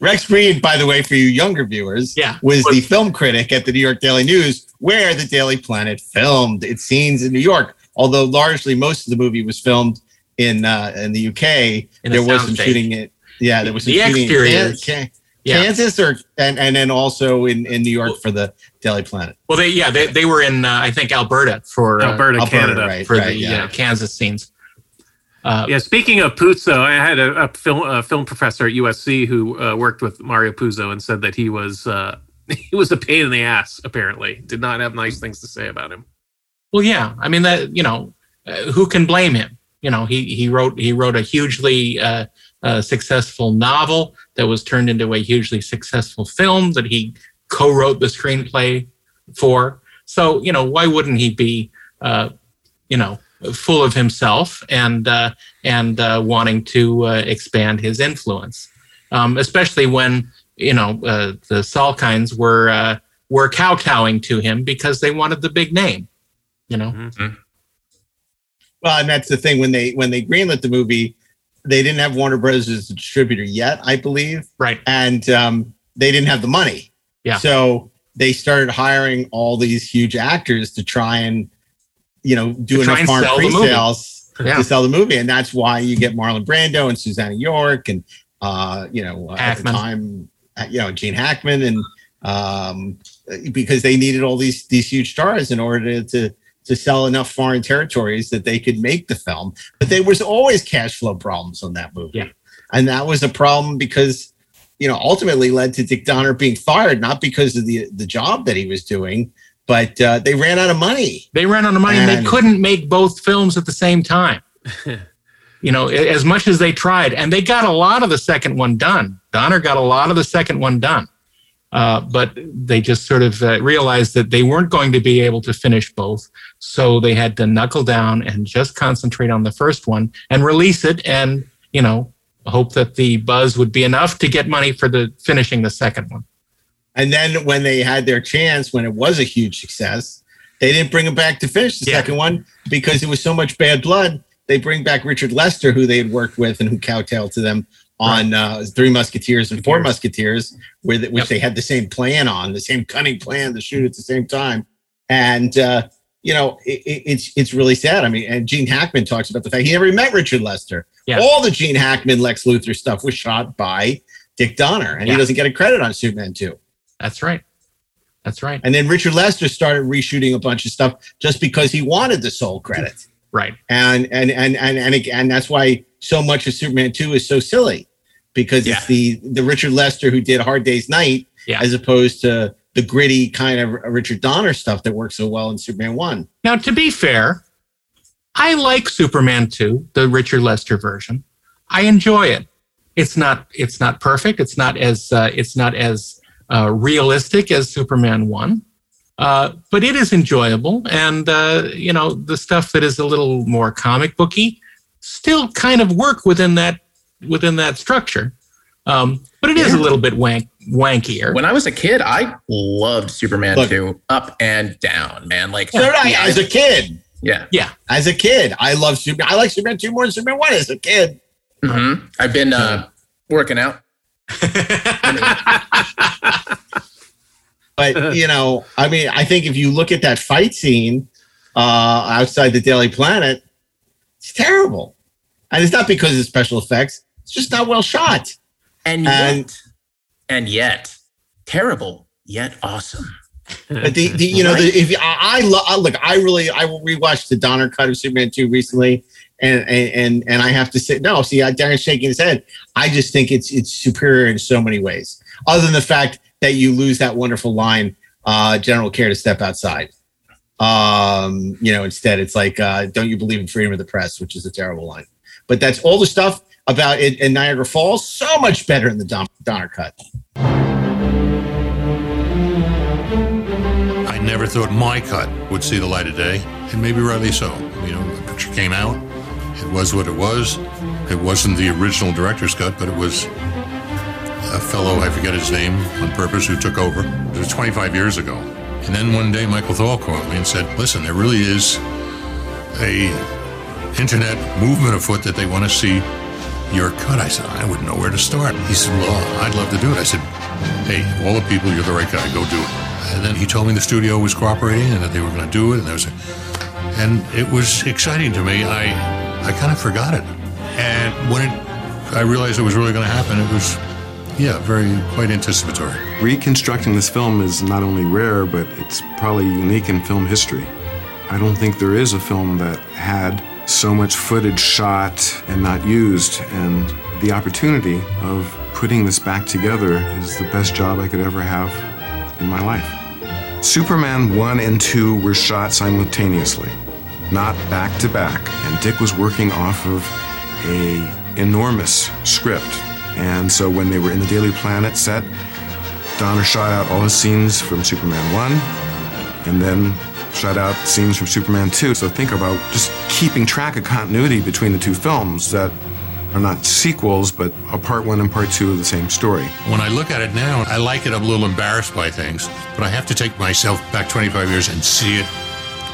Rex Reed, by the way, for you younger viewers, Yeah. was the film critic at the New York Daily News, where the Daily Planet filmed its scenes in New York. Although largely most of the movie was filmed in uh, in the UK, In there was some soundstage. shooting it. Yeah, there was some The shooting in exteriors. Kan- Kan- Yeah. Kansas, or and and then also in in New York for the Daily Planet. Well, they yeah they, they were in uh, I think Alberta for uh, Alberta, Canada. right, for right, the yeah. uh, Kansas scenes. Uh, yeah, speaking of Puzo, I had a, a film a film professor at USC who uh, worked with Mario Puzo and said that he was uh, he was a pain in the ass. Apparently, did not have nice things to say about him. Well, yeah, I mean that you know uh, who can blame him? You know he he wrote he wrote a hugely uh, uh, successful novel that was turned into a hugely successful film that he co-wrote the screenplay for. So you know why wouldn't he be uh, you know full of himself and uh, and uh, wanting to expand his influence, um, especially when you know the Salkinds were were kowtowing to him because they wanted the big name. You know, Well, and that's the thing when they when they greenlit the movie, they didn't have Warner Brothers as a distributor yet, I believe. Right. And um, they didn't have the money. Yeah. So they started hiring all these huge actors to try and, you know, do To enough and foreign sell the movie. pre-sales Yeah. to sell the movie, and that's why you get Marlon Brando and Susannah York and uh, you know uh, at the time, uh, you know Gene Hackman and um, because they needed all these these huge stars in order to, to to sell enough foreign territories that they could make the film. But there was always cash flow problems on that movie. Yeah. And that was a problem because, you know, ultimately led to Dick Donner being fired, not because of the the job that he was doing, but uh, they ran out of money. They ran out of money and, And- they couldn't make both films at the same time. you know, as much as they tried, and they got a lot of the second one done. Donner got a lot of the second one done, uh, but they just sort of uh, realized that they weren't going to be able to finish both, so they had to knuckle down and just concentrate on the first one and release it, and you know, hope that the buzz would be enough to get money for the finishing the second one. And then when they had their chance, when it was a huge success, they didn't bring him back to finish the Yeah. second one because it was so much bad blood. They bring back Richard Lester, who they had worked with and who cowtailed to them on uh, Three Musketeers and Four Musketeers, where the, which they had the same plan on, the same cunning plan to shoot at the same time. And uh, you know, it, it- it's it's really sad. I mean, and Gene Hackman talks about the fact he never met Richard Lester. Yeah. All the Gene Hackman Lex Luthor stuff was shot by Dick Donner, and Yeah. he doesn't get a credit on Superman 2. That's right. That's right. And then Richard Lester started reshooting a bunch of stuff just because he wanted the sole credit. Right. And and and and and again, that's why so much of Superman 2 is so silly. Because it's the the Richard Lester who did Hard Day's Night Yeah. as opposed to the gritty kind of Richard Donner stuff that works so well in Superman 1. Now, to be fair, I like Superman 2, the Richard Lester version. I enjoy it. It's not it's not perfect. It's not as uh, it's not as uh, realistic as Superman 1. Uh, but it is enjoyable and uh, you know the stuff that is a little more comic booky still kind of work within that within that structure Um, but it is a little bit wank wankier. When I was a kid, I loved Superman Look. 2 up and down, man. Like So did I yeah, as a kid. yeah. Yeah. As a kid, I love Superman. I like Superman 2 more than Superman 1 as a kid. hmm I've been uh, working out. But you know, I mean, I think if you look at that fight scene uh, outside the Daily Planet, it's terrible, and it's not because of special effects. It's just not well shot. And And- yet, and yet, terrible, yet awesome. But the, the you know, the, if I, I lo- look, I really I rewatched the Donner cut of Superman two recently, and and and, and I have to say no. See, Daren's shaking his head. I just think it's it's superior in so many ways. Other than the fact that you lose that wonderful line, uh, General Care to step outside. Um, you know, instead it's like, uh, don't you believe in freedom of the press, which is a terrible line. But that's all the stuff about it in Niagara Falls, so much better in the Don- Donner cut. I never thought my cut would see the light of day, and maybe rightly so. You know, the picture came out. It was what it was. It wasn't the original director's cut, but it was a fellow, I forget his name on purpose, who took over. It was 25 years ago. And then one day Michael Thau called me and said, listen, there really is a internet movement afoot that they want to see your cut. I said, I wouldn't know where to start. He said, well, I'd love to do it. I said, hey, all the people, you're the right guy. Go do it. And then he told me the studio was cooperating and that they were going to do it. And there was, a, and it was exciting to me. I, I kind of forgot it. And when it, I realized it was really going to happen, it was, yeah, very quite anticipatory. Reconstructing this film is not only rare, but it's probably unique in film history. I don't think there is a film that had so much footage shot and not used, and the opportunity of putting this back together is the best job I could ever have in my life. Superman 1 and 2 were shot simultaneously, not back to back, and Dick was working off of a enormous script. And so when they were in the Daily Planet set, Donner shot out all his scenes from Superman 1 and then shot out scenes from Superman 2. So think about just keeping track of continuity between the two films that are not sequels, but a part one and part two of the same story. When I look at it now, I like it. I'm a little embarrassed by things, but I have to take myself back 25 years and see it,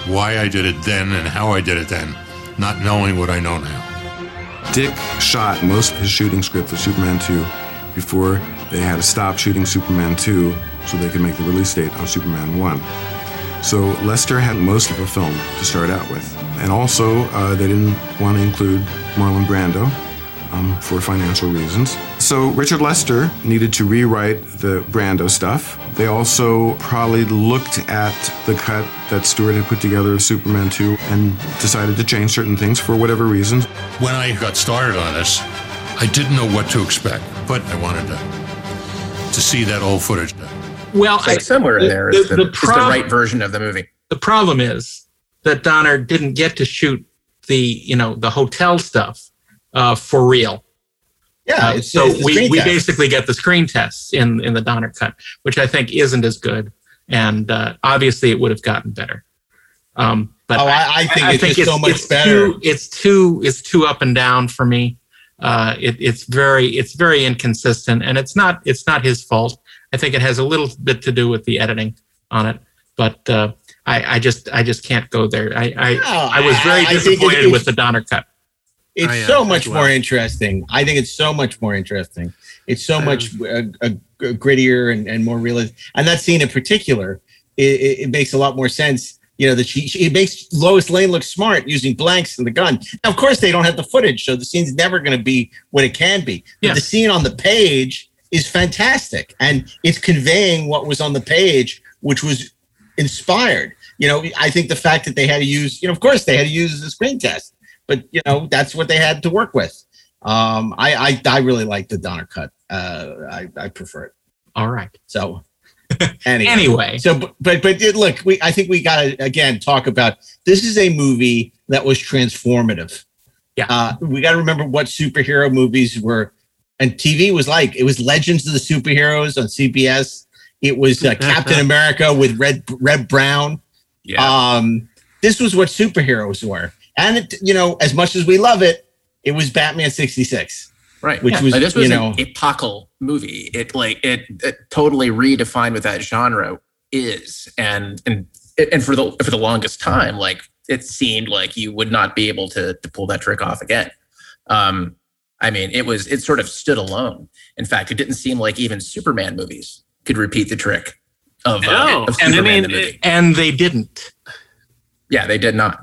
why I did it then and how I did it then, not knowing what I know now. Dick shot most of his shooting script for Superman 2 before they had to stop shooting Superman 2 so they could make the release date on Superman 1. So Lester had most of a film to start out with. And also, uh, they didn't want to include Marlon Brando um, for financial reasons. So Richard Lester needed to rewrite the Brando stuff. They also probably looked at the cut that Stuart had put together of Superman 2 and decided to change certain things for whatever reasons. When I got started on this, I didn't know what to expect, but I wanted to, to see that old footage. Well, Like I- somewhere in there is the- the, the is the right version of the movie. the problem is that Donner didn't get to shoot the you know the hotel stuff uh, for real. Yeah, Uh, it's- so it's we, we basically get the screen tests in in the Donner cut, which I think isn't as good, and uh, obviously it would have gotten better. Um, but Oh, I- I think it's just so much it's better. Too, it's too it's too up and down for me. Uh, it, it's very it's very inconsistent, and it's not it's not his fault. I think it has a little bit to do with the editing on it, but uh, I, I just I just can't go there. I I, No, I was very I- I it- disappointed with the Donner cut. It's I am so as much well. more interesting. I think it's so much more interesting. It's so much uh, uh, grittier and, and more realistic. And that scene in particular, it, it, it makes a lot more sense. You know, that she, she it makes Lois Lane look smart using blanks and the gun. Now, of course, they don't have the footage, so the scene's never going to be what it can be. But the scene on the page is fantastic, and it's conveying what was on the page, which was inspired. You know, I think the fact that they had to use, you know, of course, they had to use the screen test but you know that's what they had to work with. Um, I, I I really like the Donner cut. Uh, I I prefer it. All right. So anyway, Anyway. so but but, look, we I think we got to again talk about this is a movie that was transformative. Yeah, uh, we got to remember what superhero movies were, and TV was like. It was Legends of the Superheroes on CBS. It was uh, Captain America with Red Reb Brown. Yeah. Um, this was what superheroes were. And it, you know, as much as we love it, it was Batman 66. Right. Which yeah. was, Like, this you was know- an epochal movie. It like it, it totally redefined what that genre is, and and and for the for the longest time, like it seemed like you would not be able to to pull that trick off again. Um, I mean, it was it sort of stood alone. In fact, it didn't seem like even Superman movies could repeat the trick of, uh, of and I mean, the movie. And they didn't. Yeah, they did not.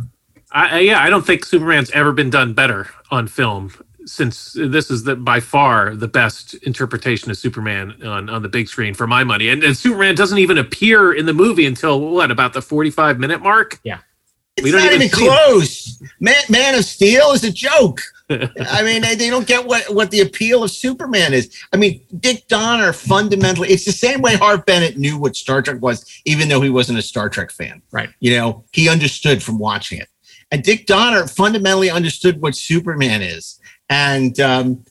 I, I- yeah, I don't think Superman's ever been done better on film since this is the by far the best interpretation of Superman on, on the big screen for my money. And, and Superman doesn't even appear in the movie until what about the 45 minute mark? Yeah. It's not even, see him. close. Man, Man of Steel is a joke. I mean, they, they don't get what, what the appeal of Superman is. I mean, Dick Donner fundamentally, it's the same way Harve Bennett knew what Star Trek was, even though he wasn't a Star Trek fan. Right. You know, he understood from watching it. And Dick Donner fundamentally understood what Superman is. And, um,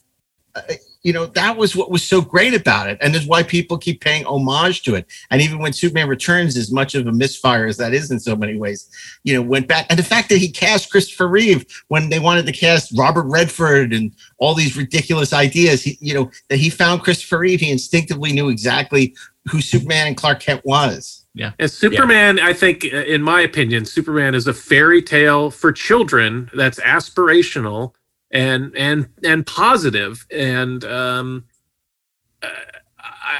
you know, that was what was so great about it. And that's why people keep paying homage to it. And even when Superman Returns, as much of a misfire as that is in so many ways, you know, went back. And the fact that he cast Christopher Reeve when they wanted to cast Robert Redford and all these ridiculous ideas, he, you know, that he found Christopher Reeve, he instinctively knew exactly who Superman and Clark Kent was. Yeah. And Superman, I think, uh, in my opinion, Superman is a fairy tale for children that's aspirational and and and. And um, uh,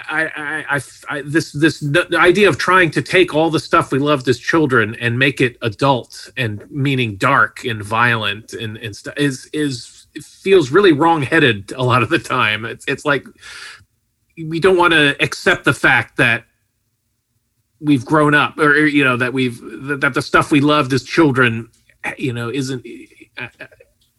I, I, I, I, this this the idea of trying to take all the stuff we loved as children and make it adult and meaning dark and violent and and stuff is is feels really wrongheaded a lot of the time. It's it's like we don't want to accept the fact that we've grown up or you know that we've that, that the stuff we loved as children you know isn't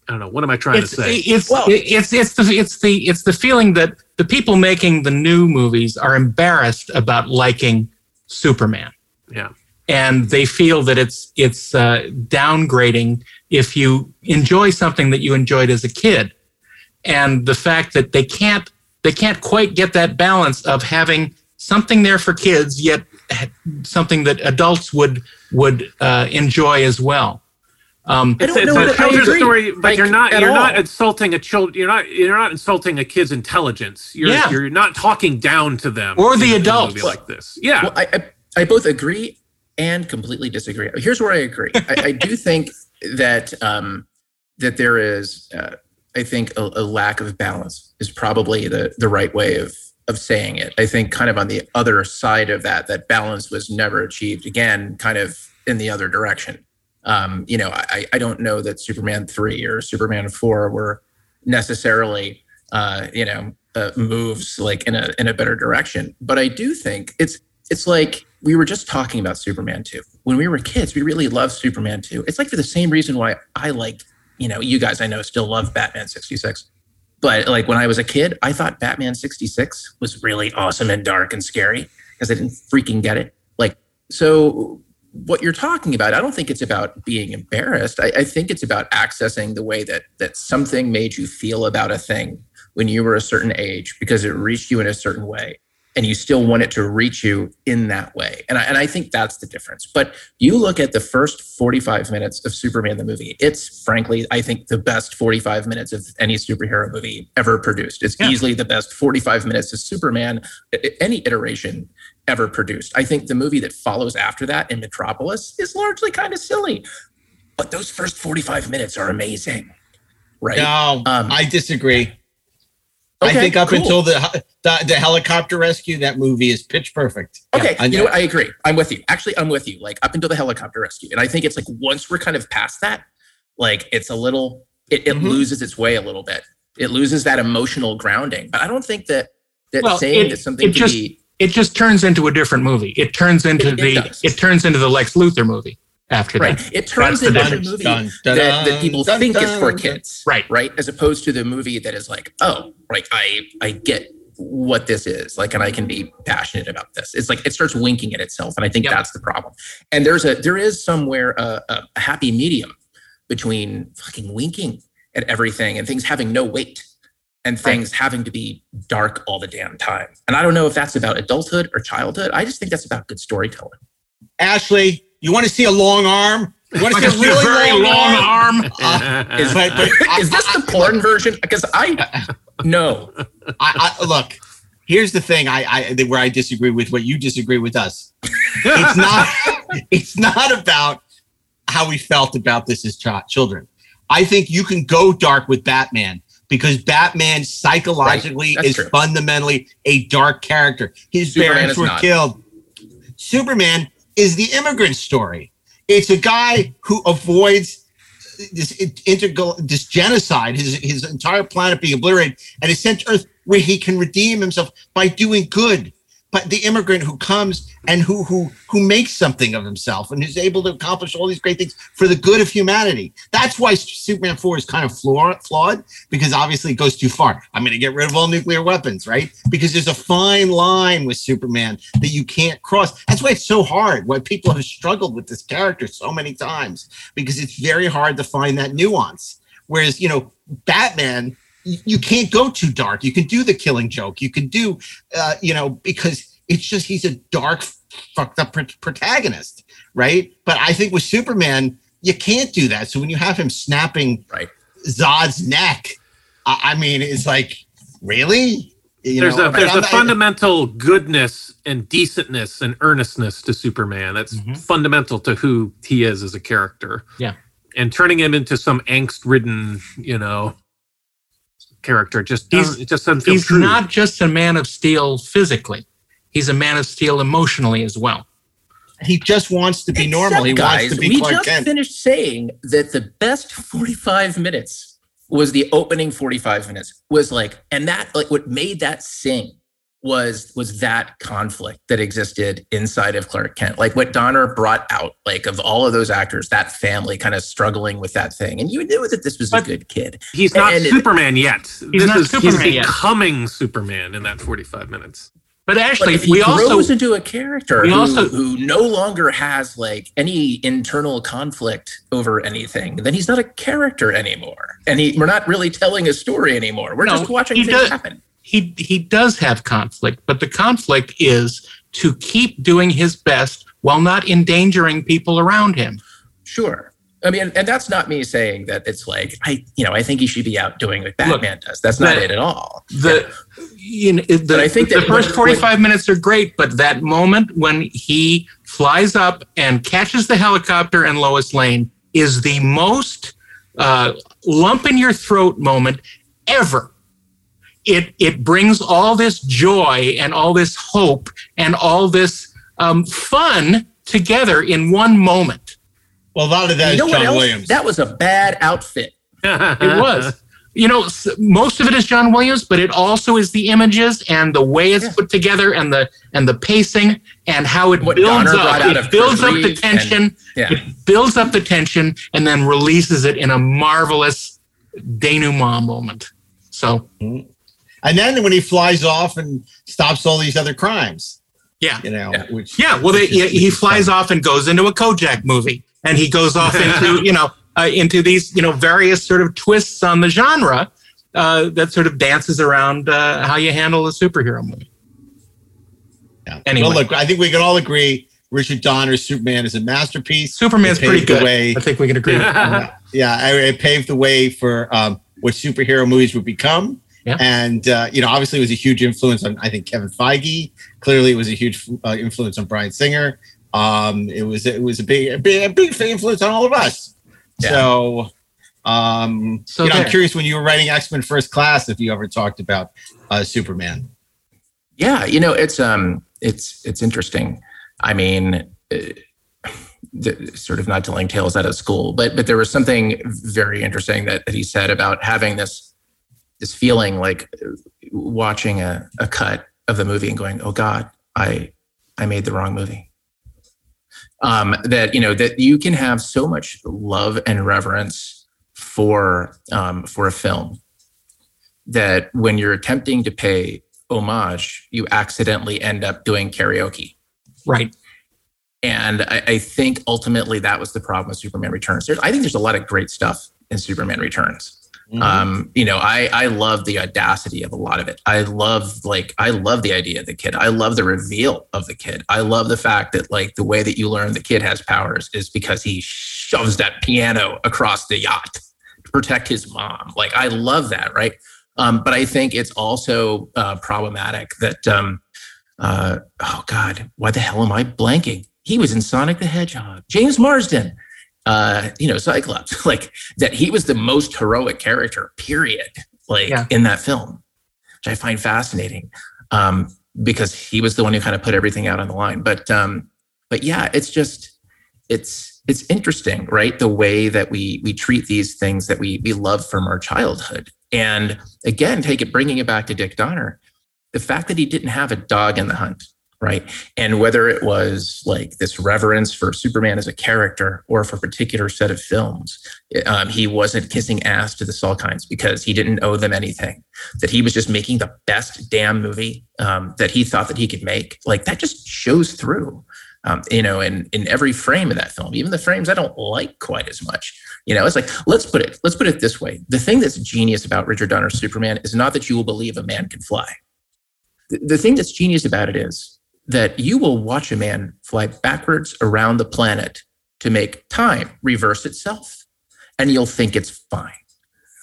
I, I don't know what am i trying It's to say it's it's it's the it's the it's the feeling that the people making the new movies are embarrassed about liking Superman. yeah and they feel that it's it's uh, downgrading if you enjoy something that you enjoyed as a kid, and the fact that they can't they can't quite get that balance of having something there for kids yet something that adults would would uh, enjoy as well. Um, it's, don't it's know a that I children's agree, story but like, you're not you're not insulting a child you're not you're not insulting a kid's intelligence you're Yeah. you're not talking down to them Or the in adults. like this yeah Well, I, I, I both agree and completely disagree. Here's where I agree. I, I do think that um, that there is, uh, I think, a, a lack of balance is probably the the right way of of saying it. I think, kind of on the other side of that, that balance was never achieved. Again, kind of in the other direction. Um, you know, I, I don't know that Superman three or Superman four were necessarily, uh, you know, uh, moves like in a in a better direction. But I do think it's it's like we were just talking about Superman 2. When we were kids, we really loved Superman 2. It's like for the same reason why I liked, you know, you guys I know still love Batman 66. But like when I was a kid, I thought Batman 66 was really awesome and dark and scary because I didn't freaking get it. Like, so what you're talking about, I don't think it's about being embarrassed. I, I think it's about accessing the way that that something made you feel about a thing when you were a certain age because it reached you in a certain way and you still want it to reach you in that way. And I, and I think that's the difference. But you look at the first 45 minutes of Superman the movie, it's frankly, I think, the best 45 minutes of any superhero movie ever produced. It's easily the best 45 minutes of Superman, any iteration ever produced. I think the movie that follows after that in Metropolis is largely kind of silly. But those first 45 minutes are amazing. Right? No, Um, I disagree. I think up cool. until the, the the helicopter rescue, that movie is pitch perfect. Okay, I- you know what? I agree. I'm with you. Actually, I'm with you. Like up until the helicopter rescue, and I think it's like once we're kind of past that, like it's a little, it, it Mm-hmm. loses its way a little bit. It loses that emotional grounding. But I don't think that that well, saying it, that something it just be it just turns into a different movie. It turns into It- it the does. it turns into the Lex Luthor movie after right. that. It turns That's the into a movie Dun, dun, that, that people dun, think is for dun, kids, Right. Right, as opposed to the movie that is like, oh, like I I get what this is like and i can be passionate about this. It's like it starts winking at itself and i think Yep. that's the problem. And there's a there is somewhere a, a, a happy medium between fucking winking at everything and things having no weight and things having to be dark all the damn time. And i don't know if that's about adulthood or childhood. I just think that's about good storytelling. Ashley, you want to see a long arm? You Want to Like see a very long arm. Uh, Is, but- but I- is this the porn version? Because I no. I, I look. Here's the thing. I, I where I disagree with what you disagree with us. It's not. it's not about how we felt about this as ch- children. I think you can go dark with Batman because Batman psychologically Right. Is true. fundamentally a dark character. His Superman parents were not. killed. Superman is the immigrant story. It's a guy who avoids this integral this genocide, his his entire planet being obliterated, and is sent to Earth where he can redeem himself by doing good. But the immigrant who comes and who who who makes something of himself and is able to accomplish all these great things for the good of humanity. That's why Superman 4 is kind of flaw, flawed because obviously it goes too far. I'm going to get rid of all nuclear weapons, right? Because there's a fine line with Superman that you can't cross. That's why it's so hard. Why people have struggled with this character so many times because it's very hard to find that nuance. Whereas, you know, Batman, you can't go too dark. You can do the killing joke. You can do, uh, you know, because it's just he's a dark, fucked up pr- protagonist, right? But I think with Superman, you can't do that. So when you have him snapping right. Zod's neck, I, I mean, it's like, really? You there's know, a there's I'm a not- fundamental goodness and decentness and earnestness to Superman. That's fundamental to who he is as a character. Yeah. And turning him into some angst-ridden, you know, character just He's- doesn't, it just doesn't feel He's true. not just a man of steel physically. He's a man of steel emotionally as well. He just wants to be normal. He Except, wants to be we Clark just Kent. finished saying that the best 45 minutes was the opening 45 minutes was like and that like what made that sing was was that conflict that existed inside of Clark Kent like what Donner brought out like of all of those actors that family kind of struggling with that thing and you knew that this was a good kid He's not And it- Superman yet. He's this not is Superman he's yet. becoming Superman in that 45 minutes. But But actually, if he we grows also into a character we who, also- who no longer has like any internal conflict over anything, then he's not a character anymore, and he, we're not really telling a story anymore. We're No, just watching things does- happen. He he does have conflict, but the conflict is to keep doing his best while not endangering people around him. Sure. I mean, and that's not me saying that it's like I, you know, I think he should be out doing what Batman does. That's not it at all. The you know, the, But I think the that first when- 45 minutes are great, but that moment when he flies up and catches the helicopter and Lois Lane is the most uh, lump in your throat moment ever. It it brings all this joy and all this hope and all this um, fun together in one moment. Well, a lot of that you is know what John else? Williams. That was a bad outfit. It was. You know, most of it is John Williams, but it also is the images and the way it's put together and the and the pacing and how it What builds Donner up. out It of builds up Chris the Reeve and- tension. yeah. It builds up the tension and then releases it in a marvelous denouement moment. So and then when he flies off and stops all these other crimes, yeah, you know, which yeah, well, they, is- he, he flies fun. off and goes into a Kojak movie, and he goes off into you know uh, into these you know various sort of twists on the genre uh, that sort of dances around uh, how you handle a superhero movie. Yeah. Anyway. Well, look, I think we can all agree Richard Donner's Superman is a masterpiece. Superman's pretty good. way- I think we can agree. yeah, I- it paved the way for um, what superhero movies would become. Yeah. And uh, you know, obviously, it was a huge influence on I think Kevin Feige. Clearly, it was a huge uh, influence on Bryan Singer. Um, it was it was a big a big, a big influence on all of us. Yeah. So, um, So you know, I'm curious when you were writing X Men First Class if you ever talked about uh, Superman. Yeah, you know, it's um, it's it's interesting. I mean, uh, sort of not telling tales out of school, but but there was something very interesting that, that he said about having this this feeling like watching a, a cut of the movie and going, "Oh God, I I made the wrong movie." Um, that you know that you can have so much love and reverence for um, for a film that when you're attempting to pay homage, you accidentally end up doing karaoke. Right. And I, I think ultimately that was the problem with Superman Returns. There's, I think there's a lot of great stuff in Superman Returns. Mm-hmm. Um, you know, I I love the audacity of a lot of it. I love like I love the idea of the kid. I love the reveal of the kid. I love the fact that like the way that you learn the kid has powers is because he shoves that piano across the yacht to protect his mom. Like I love that, right? Um, but I think it's also uh, problematic that um, uh, oh god, why the hell am I blanking? He was in Sonic the Hedgehog. James Marsden uh, you know, Cyclops, like that he was the most heroic character, period, like yeah. in that film, which I find fascinating. Um, because he was the one who kind of put everything out on the line. But um, but yeah, it's just it's it's interesting, right? The way that we we treat these things that we we love from our childhood. And again, take it bringing it back to Dick Donner, the fact that he didn't have a dog in the hunt, right? And whether it was like this reverence for Superman as a character or for a particular set of films, um, he wasn't kissing ass to the Salkinds because he didn't owe them anything. That he was just making the best damn movie um, that he thought that he could make. Like that just shows through. Um, you know, in in every frame of that film, even the frames I don't like quite as much. You know, it's like let's put it let's put it this way: the thing that's genius about Richard Donner's Superman is not that you will believe a man can fly. The, the thing that's genius about it is that you will watch a man fly backwards around the planet to make time reverse itself and you'll think it's fine.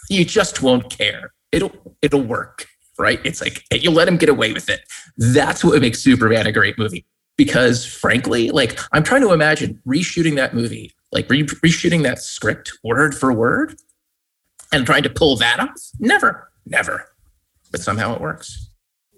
You just won't care. It'll it'll work right? It's like you'll let him get away with it. That's what makes superman a great movie. Because frankly like i'm trying to imagine reshooting that movie like re- reshooting that script word for word and trying to pull that off? Never never. But somehow it works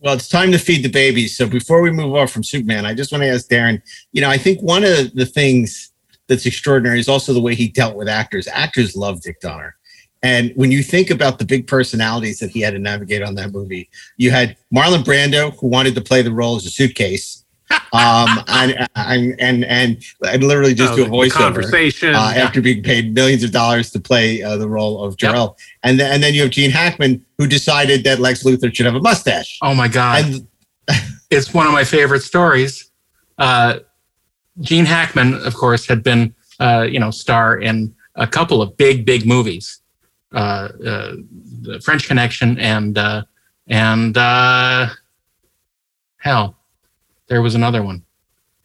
well, it's time to feed the babies. So before we move off from Superman, I just want to ask Daren, you know, I think one of the things that's extraordinary is also the way he dealt with actors. Actors love Dick Donner. And when you think about the big personalities that he had to navigate on that movie, you had Marlon Brando, who wanted to play the role as a suitcase um, and, and, and, and, literally just oh, do a voiceover conversation uh, yeah. after being paid millions of dollars to play uh, the role of Jor-El. Yep. And, then, and then you have Gene Hackman, who decided that Lex Luthor should have a mustache. Oh my God. And, it's one of my favorite stories. Uh, Gene Hackman, of course, had been, uh, you know, star in a couple of big, big movies, uh, uh, the French Connection and, and hell, there was another one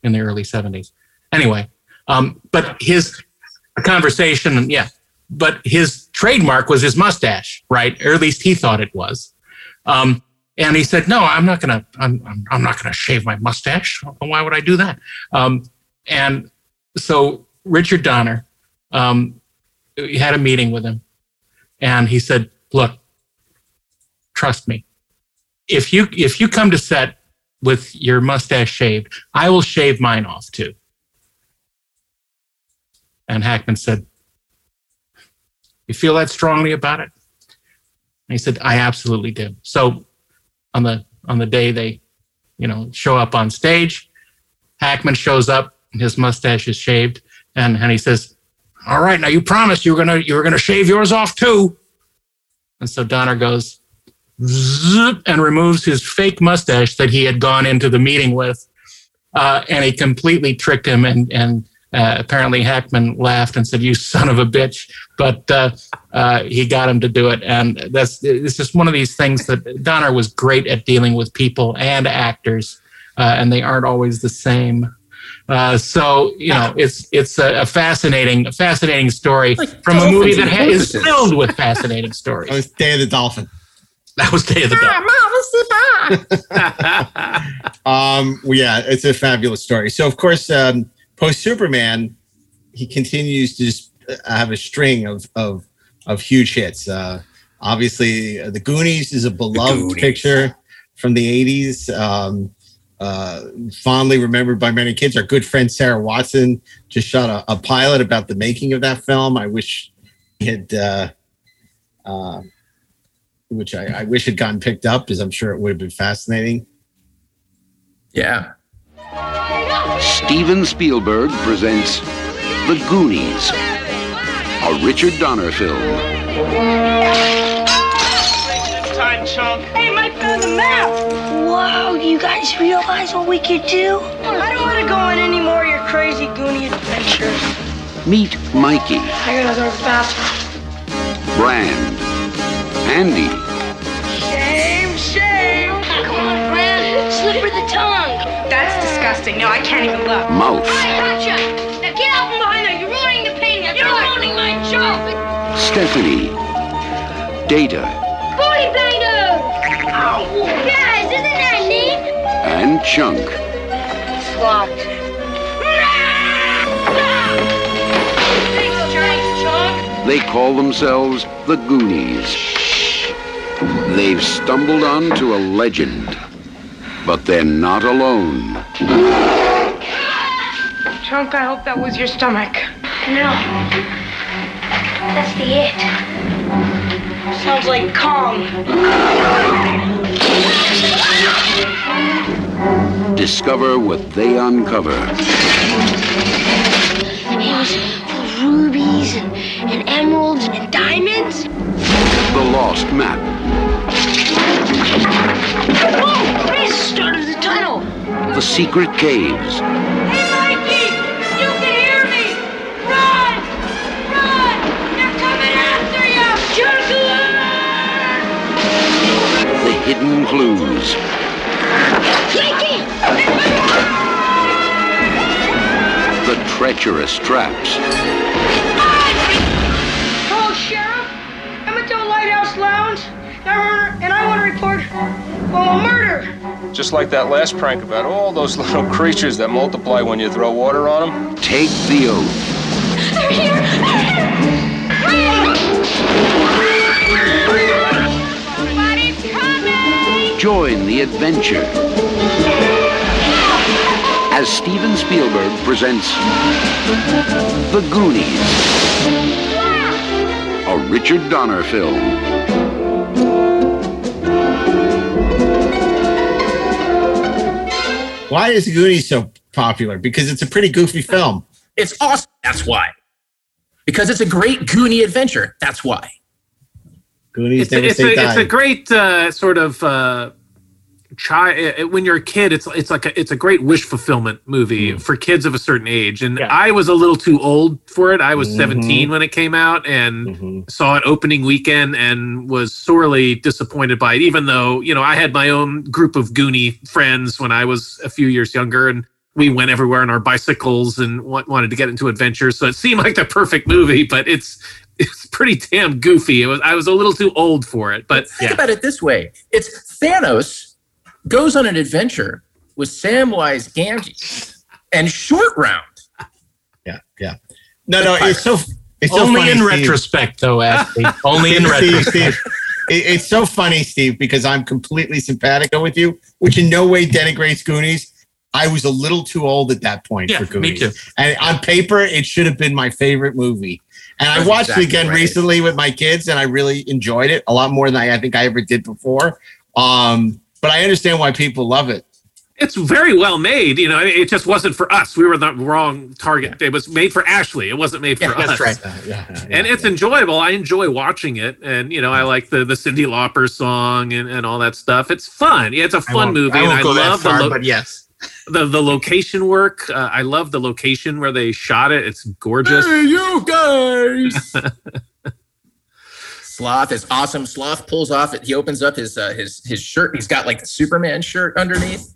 in the early 70s. Anyway, um, but his conversation, yeah, but his trademark was his mustache, right? Or at least he thought it was. Um, and he said, "No, I'm not gonna. I'm, I'm, I'm not gonna shave my mustache. Why would I do that?" Um, and so Richard Donner um, had a meeting with him, and he said, "Look, trust me. If you if you come to set with your mustache shaved. I will shave mine off too. And Hackman said, You feel that strongly about it? And he said, I absolutely do. So on the on the day they, you know, show up on stage, Hackman shows up, his mustache is shaved, and, and he says, All right, now you promised you were gonna you were gonna shave yours off too. And so Donner goes, and removes his fake mustache that he had gone into the meeting with. Uh, and he completely tricked him. And, and uh, apparently Hackman laughed and said, "You son of a bitch!" But uh, uh he got him to do it, and that's it's just one of these things that Donner was great at dealing with people and actors, uh, and they aren't always the same. Uh, so you know, it's it's a, a fascinating, a fascinating story like from a movie that ha- is filled with fascinating stories. Oh, it's Day of the Dolphin. That was Day of the Dead. um, well, yeah, it's a fabulous story. So, of course, um, post Superman, he continues to just uh, have a string of of of huge hits. Uh, obviously, uh, The Goonies is a beloved picture from the '80s. Um, uh, fondly remembered by many kids. Our good friend Sarah Watson just shot a, a pilot about the making of that film. I wish he had uh, uh, which I, I wish had gotten picked up because I'm sure it would have been fascinating. Yeah. Steven Spielberg presents The Goonies, a Richard Donner film. Time, chunk. Hey, Mike found the map. Whoa, you guys realize what we could do? I don't want to go on any more of your crazy Goonie adventures. Meet Mikey. I gotta go to the bathroom. Brand. Andy. Shame, shame. Come on, Fran. Slip her the tongue. That's disgusting. No, I can't even look. Mouth. I gotcha. Now get out from behind there. You're ruining the painting. You're ruining my joke. Stephanie. Data. Booty bangers. Oh, guys, isn't that neat? And Chunk. It's locked. Thanks, Thanks, Chunk. They call themselves the Goonies. They've stumbled onto a legend. But they're not alone. Chunk, I hope that was your stomach. No. That's the it. Sounds like Kong. Discover what they uncover. It was full of rubies and, and emeralds and diamonds. The lost map. Oh, this started the tunnel. The secret caves. Hey, Mikey! You can hear me! Run! Run! They're coming after you! Chunky! The hidden clues. Mikey! The treacherous traps. Just like that last prank about all those little creatures that multiply when you throw water on them. Take the oath. They're here! Somebody's coming! Join the adventure. As Steven Spielberg presents The Goonies, a Richard Donner film. Why is Goonies so popular? Because it's a pretty goofy film. It's awesome. That's why. Because it's a great Goonie adventure. That's why. Goonies It's, never it's, say a, die. it's a great uh, sort of uh, child. When you're a kid, it's it's like a, it's a great wish fulfillment movie for kids of a certain age. And I was a little too old for it. I was Mhm. 17 when it came out, and Mm-hmm. saw it opening weekend, and was sorely disappointed by it. Even though you know I had my own group of Goonie friends when I was a few years younger, and we went everywhere on our bicycles and wa- wanted to get into adventures. So it seemed like the perfect movie, but it's it's pretty damn goofy. It was I was a little too old for it, but Think about it this way: it's Thanos goes on an adventure with Samwise Gamgee and Short Round. Yeah, yeah. No, no, it's so it's so Only funny, in Steve. retrospect, though, Ashley. Only in Steve, Steve, retrospect. Steve, it- it's so funny, Steve, because I'm completely simpatico with you, which in no way denigrates Goonies. I was a little too old at that point Yeah, for me Goonies. too. And on paper, it should have been my favorite movie. And I watched exactly it again right. recently with my kids, and I really enjoyed it a lot more than I, I think I ever did before. Um, but I understand why people love it. it's very well made. You know, it just wasn't for us. We were the wrong target. It was made for Ashley. It wasn't made for Yeah, us. that's right. Uh, yeah, yeah, and it's enjoyable. I enjoy watching it, and you know, I like the the Cyndi Lauper song and, and all that stuff. It's fun. Yeah, it's a fun won't- movie. I and won't go that love far, the, lo- but yes. the the location work. Uh, I love the location where they shot it. It's gorgeous. hey, you guys! Sloth is awesome. Sloth pulls off it. He opens up his uh, his his shirt. He's got like the Superman shirt underneath.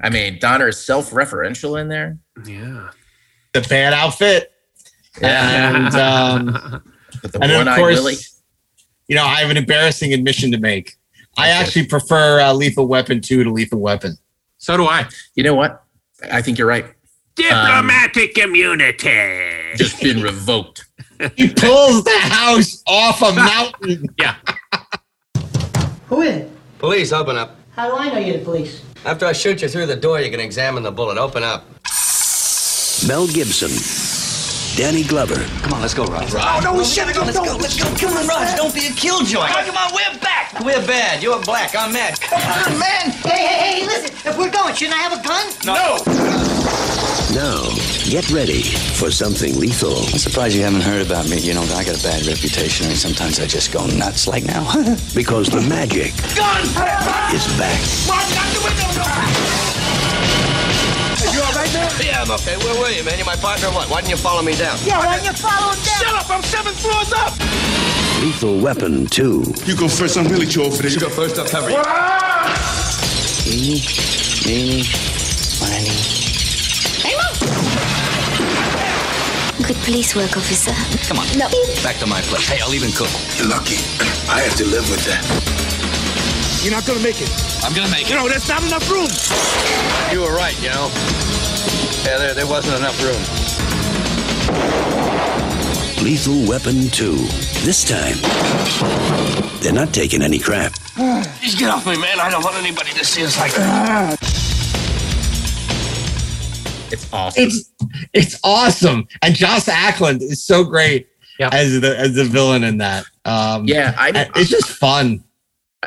I mean, Donner is self-referential in there. Yeah. The bad outfit. And um, and of course, Willie. you know, I have an embarrassing admission to make. I actually prefer uh, Lethal Weapon 2 to Lethal Weapon. So do I. You know what? I think you're right. Diplomatic um, immunity. Just been revoked. He pulls the house off a mountain. Yeah. Who is it? Police, open up. How do I know you're the police? After I shoot you through the door, you can examine the bullet. Open up. Mel Gibson, Danny Glover, Come on, let's go, Raj. Oh, no, we shouldn't go. Let's go. Let's go. Come on, Raj. Don't be a killjoy. Come on, we're back. We're bad. You're black. I'm mad. Come on, man. Hey, hey, hey, listen. If we're going, shouldn't I have a gun? No. Now, get ready for something lethal. I'm surprised you haven't heard about me. You know, I got a bad reputation. I mean, sometimes I just go nuts like now. Because the magic Gun! is back. Raj, knock the windows open! You all right? man? Yeah, I'm okay. Where were you, man? You're my partner. or What? Why didn't you follow me down? Yeah, why don't you follow him down? Shut up! I'm seven floors up! Lethal Weapon 2. You go first. I'm really too old for this. You go first. I'll cover you. Eeny, meeny, miny. Good police work, officer. Come on. No. Back to my place. Hey, I'll even cook. You're lucky. I have to live with that. You're not gonna make it. I'm gonna make You it. know, there's not enough room. You were right, you know. Yeah, there, there wasn't enough room. Lethal Weapon 2. This time, they're not taking any crap. Just get off me, man. I don't want anybody to see us like that. Ah. It's awesome. It's it's awesome, and Joss Ackland is so great as the as the villain in that. Um, Yeah, I- and it's just fun.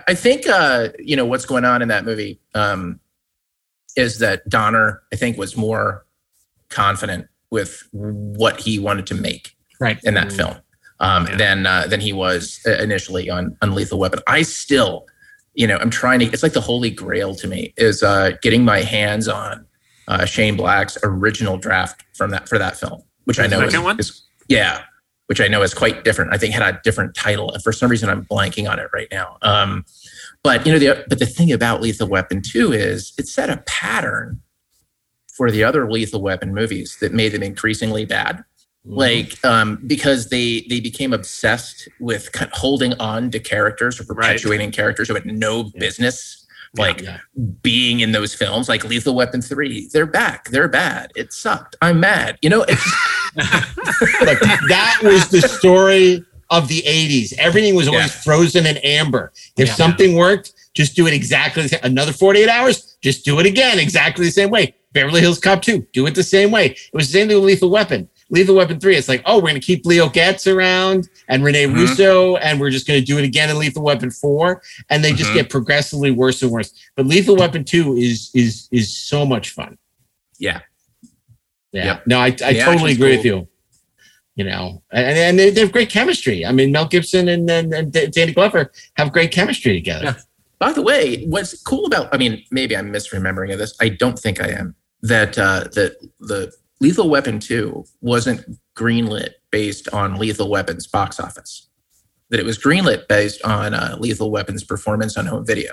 I think uh, you know what's going on in that movie um, is that Donner, I think, was more confident with what he wanted to make right in that film um, than uh, than he was uh, initially on on Lethal Weapon. I still, you know, I'm trying to. It's like the holy grail to me is uh, getting my hands on uh, Shane Black's original draft from that for that film, which I know is, is yeah, which I know is quite different. I think had a different title. And for some reason, I'm blanking on it right now. Um, but you know, the but the thing about Lethal Weapon Two is it set a pattern for the other Lethal Weapon movies that made them increasingly bad. Like um, because they they became obsessed with kind of holding on to characters or perpetuating characters who had no business like being in those films. Like Lethal Weapon Three, they're back, they're bad. It sucked. I'm mad. You know, it's Look, that was the story of the 80s. Everything was always Yeah. frozen in amber. If Yeah. something worked, just do it exactly the same. Another 48 hours, just do it again exactly the same way. Beverly Hills Cop 2, do it the same way. It was the same thing with Lethal Weapon. Lethal Weapon 3, it's like, oh, we're going to keep Leo Getz around and Rene Mhm. Russo, and we're just going to do it again in Lethal Weapon 4. And they just Mhm. get progressively worse and worse. But Lethal Weapon 2 is is is so much fun. yeah. Yeah. Yep. No, I, I totally agree with you. You know, and, and they, they have great chemistry. I mean, Mel Gibson and, and, and Danny Glover have great chemistry together. By the way, what's cool about I mean, maybe I'm misremembering of this. I don't think I am. That uh that the Lethal Weapon 2 wasn't greenlit based on Lethal Weapon's box office. That it was greenlit based on uh, Lethal Weapon's performance on home video.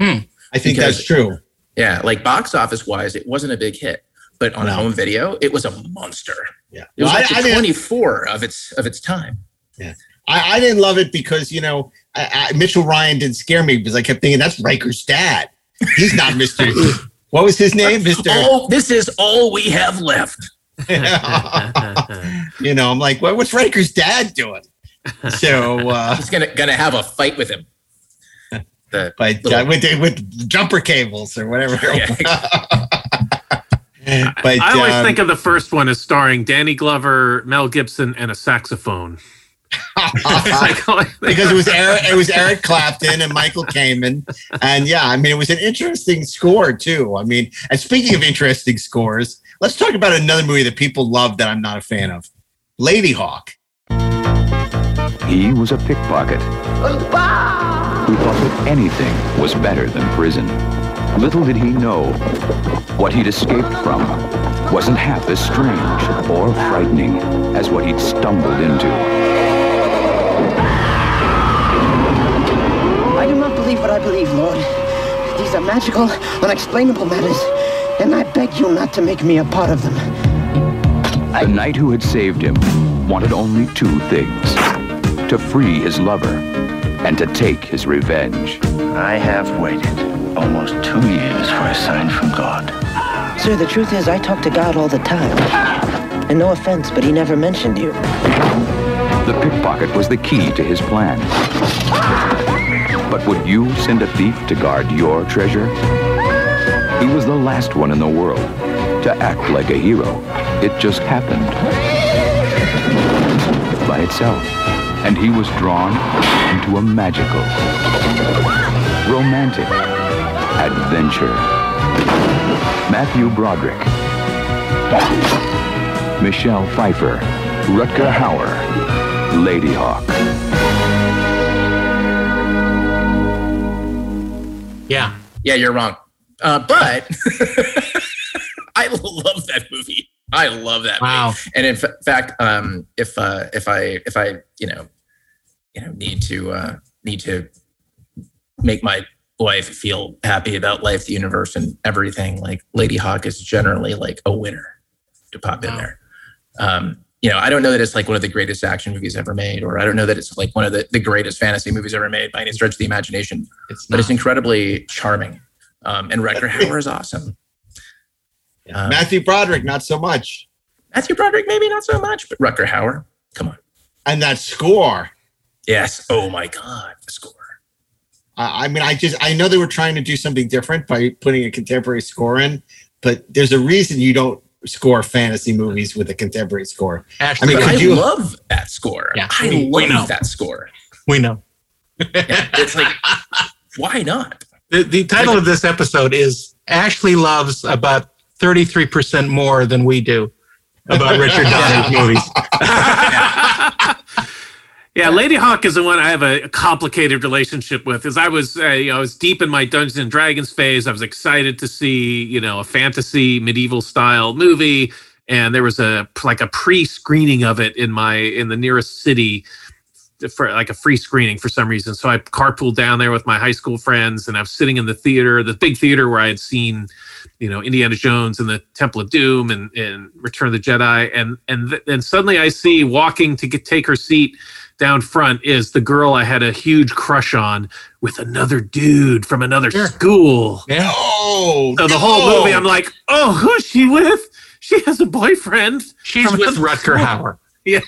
I think Because- that's true. Yeah, like box office wise, it wasn't a big hit, but on No. home video, it was a monster. Yeah. It was Well, like I- I the 24 of its of its time. Yeah. I, I didn't love it because, you know, I, I, Mitchell Ryan didn't scare me because I kept thinking that's Riker's dad. He's not Mr. what was his name? Mr. Oh, this is all we have left. you know, I'm like, what, what's Riker's dad doing? So, uh, He's gonna gonna have a fight with him. The but uh, with, with jumper cables or whatever. but I always um, think of the first one as starring Danny Glover, Mel Gibson, and a saxophone. because it was Eric, it was Eric Clapton and Michael Kamen, and yeah, I mean it was an interesting score too. I mean, and speaking of interesting scores, let's talk about another movie that people love that I'm not a fan of, Ladyhawke. He was a pickpocket who thought that anything was better than prison. Little did he know what he'd escaped from wasn't half as strange or frightening as what he'd stumbled into. I do not believe what I believe, Lord. These are magical, unexplainable matters, and I beg you not to make me a part of them. The knight who had saved him wanted only two things to free his lover and to take his revenge. I have waited almost two years for a sign from God. Sir, the truth is, I talk to God all the time. And no offense, but he never mentioned you. The pickpocket was the key to his plan. But would you send a thief to guard your treasure? He was the last one in the world to act like a hero. It just happened by itself. And he was drawn into a magical, romantic adventure. Matthew Broderick, Michelle Pfeiffer, Rutger Hauer, Ladyhawke. Yeah. Yeah, you're wrong. Uh, but I love that movie. I love that Wow. movie. And in fa- fact, um, if uh, if I if I you know you know need to uh, need to make my wife feel happy about life, the universe, and everything, like Ladyhawke is generally like a winner to pop in there. Um, you know, I don't know that it's like one of the greatest action movies ever made, or I don't know that it's like one of the, the greatest fantasy movies ever made by any stretch of the imagination. It's but it's incredibly charming. Um, and Rutger Hauer is awesome. Um, Matthew Broderick, not so much. Matthew Broderick, maybe not so much, but Rutger Hauer, come on. And that score. Yes. Oh my God, the score. I I mean, I just I know they were trying to do something different by putting a contemporary score in, but there's a reason you don't score fantasy movies with a contemporary score. Ashley, I mean, I could you? love that score. Yeah, I we- we know. love that score. We know. Yeah, it's like, why not? The, the title of this episode is Ashley loves about 33% more than we do about Richard Donner's movies. Yeah, Ladyhawke is the one I have a complicated relationship with. As I was, uh, you know, I was deep in my Dungeons and Dragons phase. I was excited to see, you know, a fantasy medieval style movie, and there was a like a pre-screening of it in my in the nearest city for like a free screening for some reason. So I carpooled down there with my high school friends, and I was sitting in the theater, the big theater where I had seen, you know, Indiana Jones and the Temple of Doom and, and Return of the Jedi, and and and suddenly I see walking to get take her seat down front is the girl I had a huge crush on with another dude from another school. Yeah. Oh, So the whole movie, I'm like, oh, who's she with? She has a boyfriend. She's with another Rutger school." Hauer. Yeah,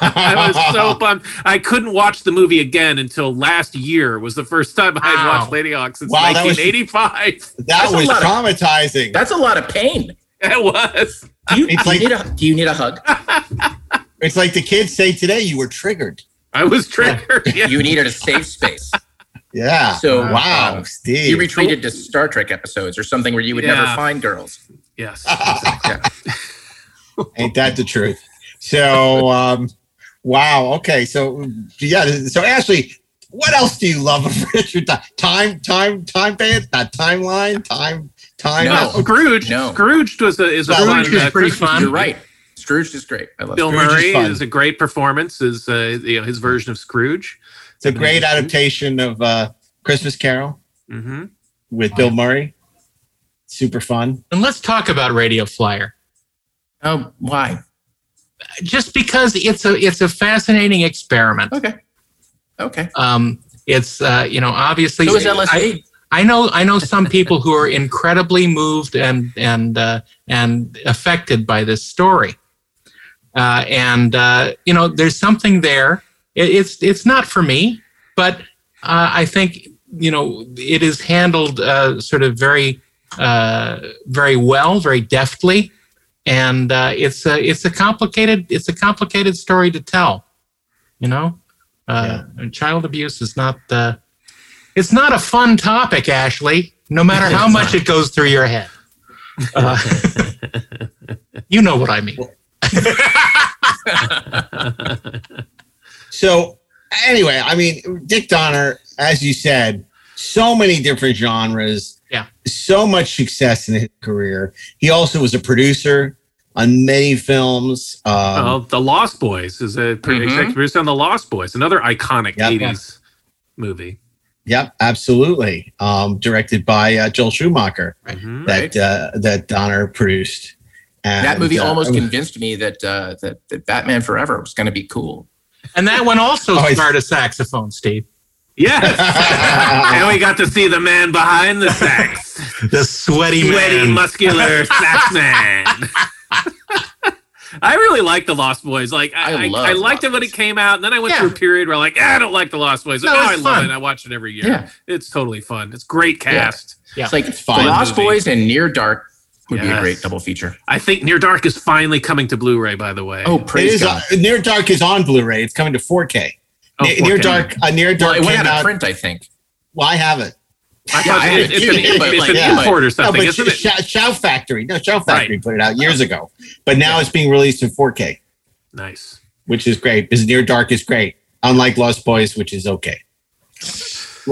I was so bummed. I couldn't watch the movie again until last year was the first time I had Wow. watched Ladyhawke since Wow, that was- 1985. That That's a was lot of- traumatizing. That's a lot of pain. It was. Do you, It's do, you like- need a, do you need a hug? It's like the kids say today, you were triggered. I was triggered. Yeah. You needed a safe space. Yeah. So, wow, um, Steve. You retreated to Star Trek episodes or something where you would never find girls. Yes. Yeah. Ain't that the truth? So, um, wow. Okay. So, yeah. So, Ashley, what else do you love of Richard? Time, time, time band, not timeline, time, time. No. Scrooge. No. Scrooge was a is a Scrooge is uh, pretty fun. You're right. Scrooge is great. I love Bill Scrooge Murray fun. is, a great performance. Is uh, you know his version of Scrooge. It's a great adaptation of uh, Christmas Carol Mm-hmm. with Bill Murray. Super fun. And let's talk about Radio Flyer. Oh, why? Just because it's a it's a fascinating experiment. Okay. Okay. Um, it's uh, you know obviously So is LSD. I, I know I know some people who are incredibly moved and and uh, and affected by this story, uh, and uh, you know there's something there. It, it's it's not for me, but uh, I think you know it is handled uh, sort of very uh, very well, very deftly, and uh, it's a it's a complicated it's a complicated story to tell. You know, uh, and child abuse is not it's not a fun topic, Ashley. No matter how much it goes through your head. You know what I mean. So, anyway, I mean, Dick Donner, as you said, so many different genres. Yeah. So much success in his career. He also was a producer on many films. Um, well, The Lost Boys is a Mhm. executive producer on The Lost Boys, another iconic Yep. 80s movie. Yep, absolutely. Um, directed by uh, Joel Schumacher. Mhm. That uh, that Donner produced. That movie uh, almost convinced me that uh, that, that Batman Forever was going to be cool. And that one also Oh, starred a saxophone, Steve. Yes. and we got to see the man behind the sax. The sweaty, Sweaty, man. muscular sax man. I really like the Lost Boys. Like I, I I, I liked Lost it when it came out, and then I went Yeah. through a period where i like, "Ah, I don't like the Lost Boys. No, oh, I it's love it. I watch it every year. Yeah. It's totally fun. It's great cast. Yeah. It's like fun The Lost movie. Boys and Near Dark would be a great double feature. I think Near Dark is finally coming to Blu-ray. By the way. Oh, praise is, God! uh, Near Dark is on Blu-ray. It's coming to 4K. Oh, Ne- Near 4K. Dark, uh, Near well, Dark it went came out of print, I think. Well, I have it. I Yeah, thought I it- had it's an, it's like, an yeah. import or No, something, but isn't it? Shout, Shout Factory. No, Shout Factory Right. put it out years ago, but now it's being released in 4K, Nice. which is great. Because Near Dark is great, unlike Lost Boys, which is okay.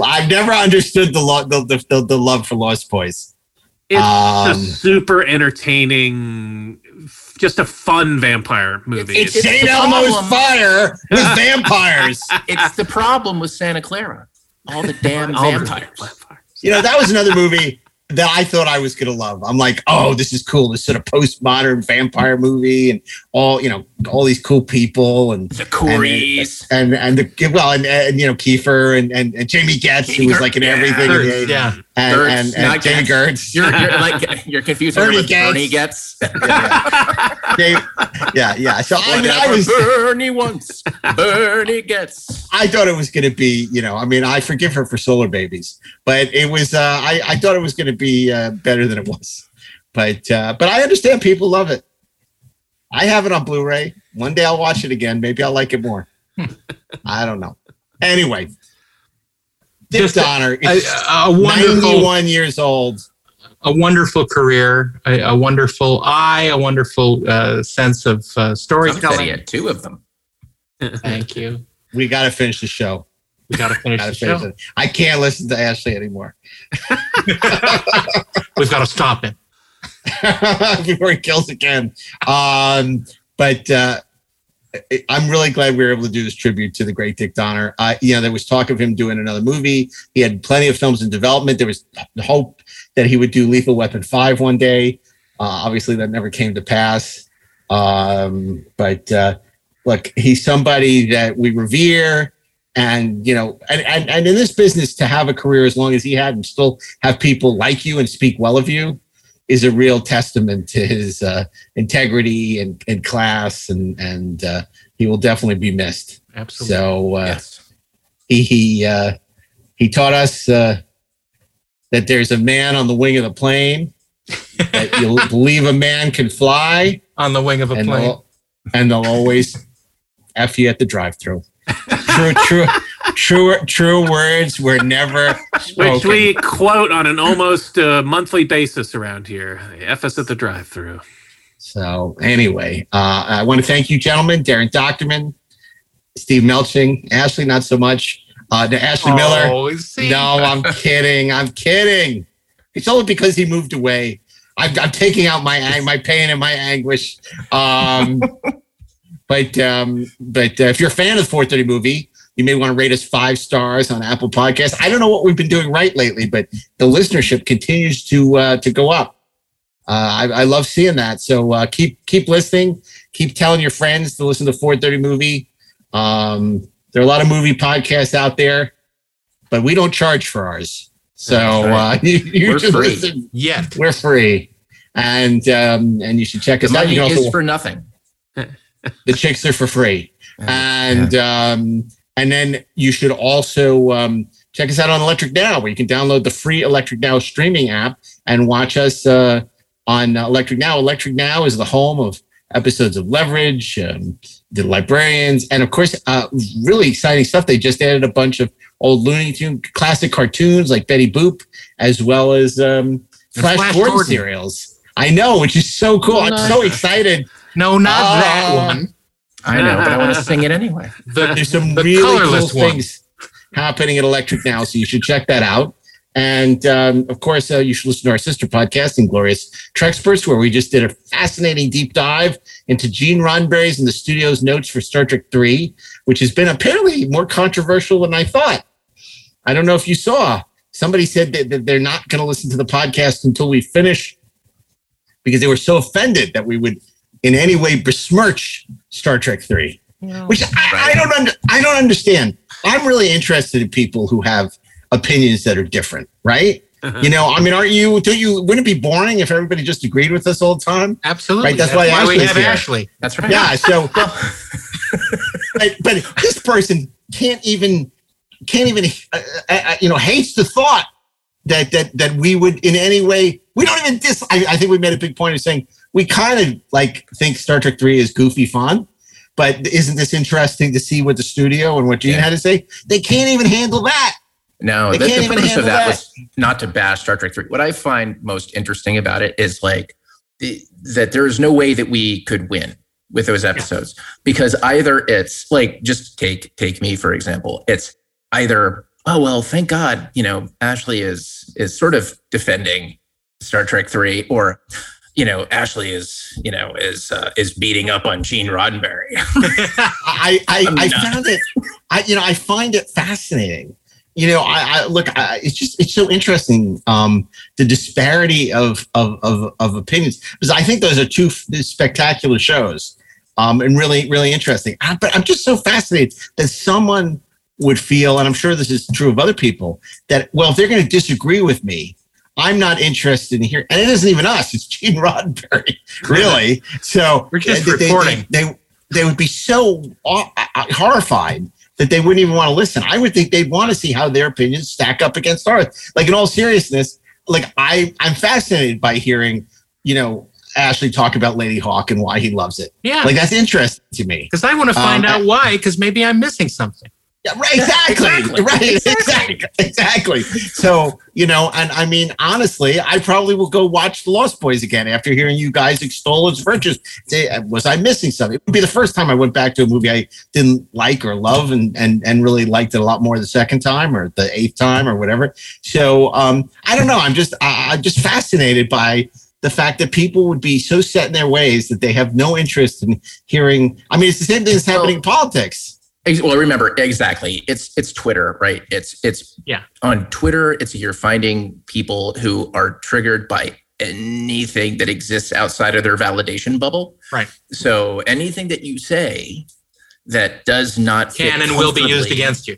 I've never understood the lo- the, the, the, the love for Lost Boys. It's Um, a super entertaining, just a fun vampire movie. It's St. Elmo's Fire with vampires. It's the problem with Santa Carla. All the damn All the vampires. You know, that was another movie that I thought I was going to love. I'm like, oh, this is cool. This sort of postmodern vampire movie and all, you know, all these cool people and the Coreys and and, the well and, and you know Kiefer and and, and Jamie Getz who was like in everything. Gertz, and, yeah. And, Gertz, and, and Getz. Gertz. You're, you're like you're confusing her Bernie with Getz. Bernie gets. Dave- yeah, yeah. So I mean, I was Bernie wants, Bernie gets. I thought it was going to be, you know, I mean, I forgive her for Solar Babies, but it was, uh, I, I thought it was going to be uh, better than it was. But, uh, but I understand people love it. I have it on Blu-ray. One day I'll watch it again. Maybe I'll like it more. I don't know. Anyway, Dick Just a- Donner a- a wonderful- 91 years old. a wonderful career, a, a wonderful eye, a wonderful uh, sense of uh, He storytelling. had two of them. Thank you. We got to finish the show. We got to finish Gotta the finish show. it. I can't listen to Ashley anymore We've got to stop him. before he kills again. Um, but uh, I- I'm really glad we were able to do this tribute to the great Dick Donner. Uh, you know, there was talk of him doing another movie. He had plenty of films in development. There was hope that he would do Lethal Weapon 5 one day. Uh, obviously, that never came to pass. Um, but uh, look, he's somebody that we revere. And, you know, and, and, and in this business, to have a career as long as he had and still have people like you and speak well of you is a real testament to his uh, integrity and, and class. And, and uh, he will definitely be missed. Absolutely. So uh, he he uh, he taught us uh, that there's a man on the wing of the plane. that you believe a man can fly on the wing of a and plane. they'll- and they'll always f you at the drive-through. True, true, true, true words were never spoken. Which we quote on an almost uh, monthly basis around here. They F us at the drive through. So anyway, uh, I want to thank you, gentlemen, Daren Dochterman, Steve Melching, Ashley, not so much. Uh, to Ashley Oh, Miller. see? No, I'm kidding. I'm kidding. It's only because he moved away. I'm, I'm taking out my my pain and my anguish. Um, but um, but uh, if you're a fan of the 430 movie, you may want to rate us five stars on Apple Podcasts. I don't know what we've been doing right lately, but the listenership continues to uh, to go up. Uh, I, I love seeing that. So uh, keep keep listening. Keep telling your friends to listen to 430 movie. Um, there are a lot of movie podcasts out there, but we don't charge for ours. So uh, you, you We're free. listen. Yet. We're free, and um, and you should check The us out. money You can also for nothing. the chicks are for free and um and then you should also um check us out on electric now where you can download the free electric now streaming app and watch us uh on electric now. Electric now is the home of episodes of leverage um, the librarians. And of course uh really exciting stuff. They just added a bunch of old looney tune classic cartoons like betty boop as well as um flash, Flash gordon, Gordon. serials. I know which is so cool. I'm so excited. No, not that Uh, one. I know, but I want to sing it anyway. The, There's some the really cool colorless one. things happening at Electric now, so you should check that out. And um, of course, uh, you should listen to our sister podcast, Inglorious Treksperts, where we just did a fascinating deep dive into Gene Roddenberry's and the studio's notes for Star Trek 3, which has been apparently more controversial than I thought. I don't know if you saw. Somebody said that, that they're not going to listen to the podcast until we finish because they were so offended that we would in any way besmirch Star Trek 3 which I, I don't under, I don't understand. I'm really interested in people who have opinions that are different, right? You know, I mean, aren't you? Don't you? Wouldn't it be boring if everybody just agreed with us all the time? Absolutely. Right. That's, why, we have here. Ashley. That's right. Yeah. So, but, but this person can't even can't even uh, uh, you know hates the thought that that that we would in any way we don't even dis. I, I think we made a big point of saying we kind of like think Star Trek Three is goofy fun. But isn't this interesting to see what the studio and what Gene had to say? They can't even handle that. No, They the, can't the even purpose of that, that. was not to bash Star Trek 3. What I find most interesting about it is like the, that there is no way that we could win with those episodes because either it's like just take take me for example. It's either oh well, thank God, you know, Ashley is is sort of defending Star Trek three, or you know, Ashley is you know is uh, is beating up on Gene Roddenberry. I I, I found it. I you know I find it fascinating. You know, I, I look. I, it's just it's so interesting um, the disparity of, of of of opinions because I think those are two spectacular shows um, and really really interesting. I, but I'm just so fascinated that someone would feel, and I'm sure this is true of other people, that well, if they're going to disagree with me, I'm not interested in hearing. And it isn't even us; it's Gene Roddenberry, really. So we're just they, reporting. They, they, they would be so uh, horrified that they wouldn't even want to listen. I would think they'd want to see how their opinions stack up against ours. Like in all seriousness, like I I'm fascinated by hearing, you know, Ashley talk about Ladyhawke and why he loves it. Yeah. Like that's interesting to me. Because I want to find Um, out why, because maybe I'm missing something. Yeah, right, exactly, Exactly. right, Exactly. exactly. So you know, and I mean, honestly, I probably will go watch The Lost Boys again after hearing you guys extol its virtues. Uh, was I missing something? It would be the first time I went back to a movie I didn't like or love, and and and really liked it a lot more the second time or the eighth time or whatever. So um, I don't know. I'm just I, I'm just fascinated by the fact that people would be so set in their ways that they have no interest in hearing. I mean, it's the same thing that's happening in politics. Well, remember exactly. It's it's Twitter, right? It's it's Yeah. on Twitter. It's you're finding people who are triggered by anything that exists outside of their validation bubble. Right. So anything that you say that does not Can and will be used against you.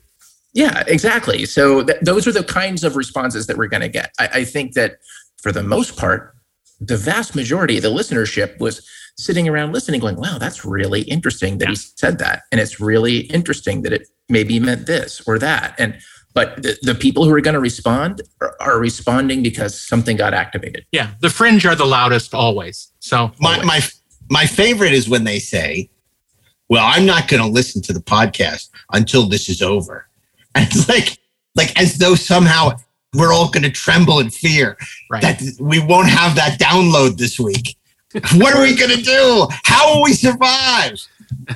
Yeah, exactly. So th- those are the kinds of responses that we're going to get. I, I think that for the most part, the vast majority of the listenership was sitting around listening, going, "Wow, that's really interesting that he said that, and it's really interesting that it maybe meant this or that." And but the, the people who are going to respond are, are responding because something got activated. Yeah. The fringe are the loudest always. So my my my favorite is when they say, "Well, I'm not going to listen to the podcast until this is over," and it's like like as though somehow we're all going to tremble in fear right. that we won't have that download this week. What are we going to do? How will we survive?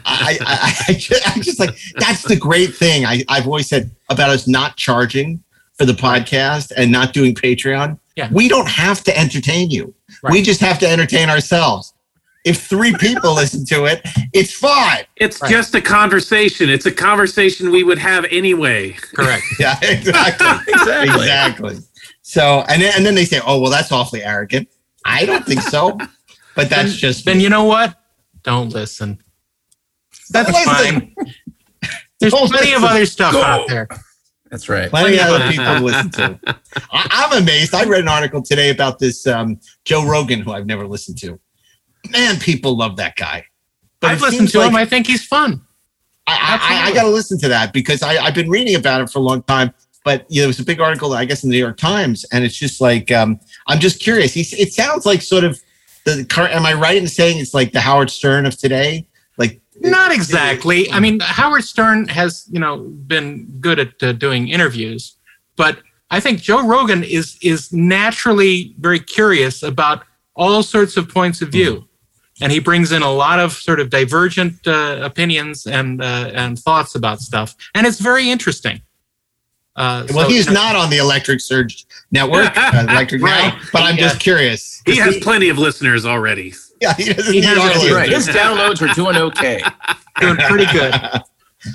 I, I, I, just, I just like that's the great thing I, I've always said about us not charging for the podcast and not doing Patreon. Yeah. We don't have to entertain you. We just have to entertain ourselves. If three people listen to it, it's fine. It's just a conversation. It's a conversation we would have anyway. Correct. Yeah, exactly. exactly. So, and then, and then they say, oh, well, that's awfully arrogant. I don't think so. But that's just. Then you know what? Don't listen. That's listen. fine. There's Don't plenty of other stuff Go. out there. That's right. Plenty of other people to listen to. I, I'm amazed. I read an article today about this um, Joe Rogan, who I've never listened to. Man, people love that guy. But I've listened seems to him. I think he's fun. I, I, I got to listen to that because I, I've been reading about it for a long time. But you know, there was a big article, I guess, in the New York Times, and it's just like um, I'm just curious. He's, it sounds like sort of the current. Am I right in saying it's like the Howard Stern of today? Like Not exactly. I mean, Howard Stern has, you know, been good at uh, doing interviews, but I think Joe Rogan is is naturally very curious about all sorts of points of view, and he brings in a lot of sort of divergent uh, opinions and uh, and thoughts about stuff, and it's very interesting. Uh, well, so, he's you know- not on the Electric Surge Network, uh, Electric Right. now. But I'm He, just uh, curious. He has plenty of listeners already. Yeah, he doesn't He need has all already- of right. His downloads are doing okay. doing pretty good.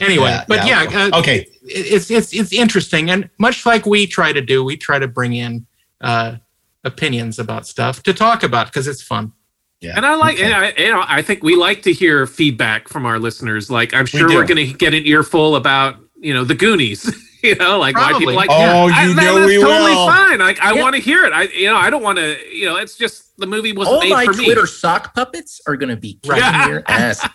Anyway, Yeah, but yeah, yeah, uh, okay. it's it's it's interesting, and much like we try to do, we try to bring in uh, opinions about stuff to talk about because it's fun. Yeah, And I like, and I, you know, I think we like to hear feedback from our listeners. Like, I'm sure do. we are going to get an earful about, you know, the Goonies. you know, like why people like. Oh, I- you that- know that's we totally will. fine. Like, I Yeah. want to hear it. I, you know, I don't want to. You know, it's just the movie wasn't All made my for me. Twitter sock puppets are going to be kicking Right. your ass.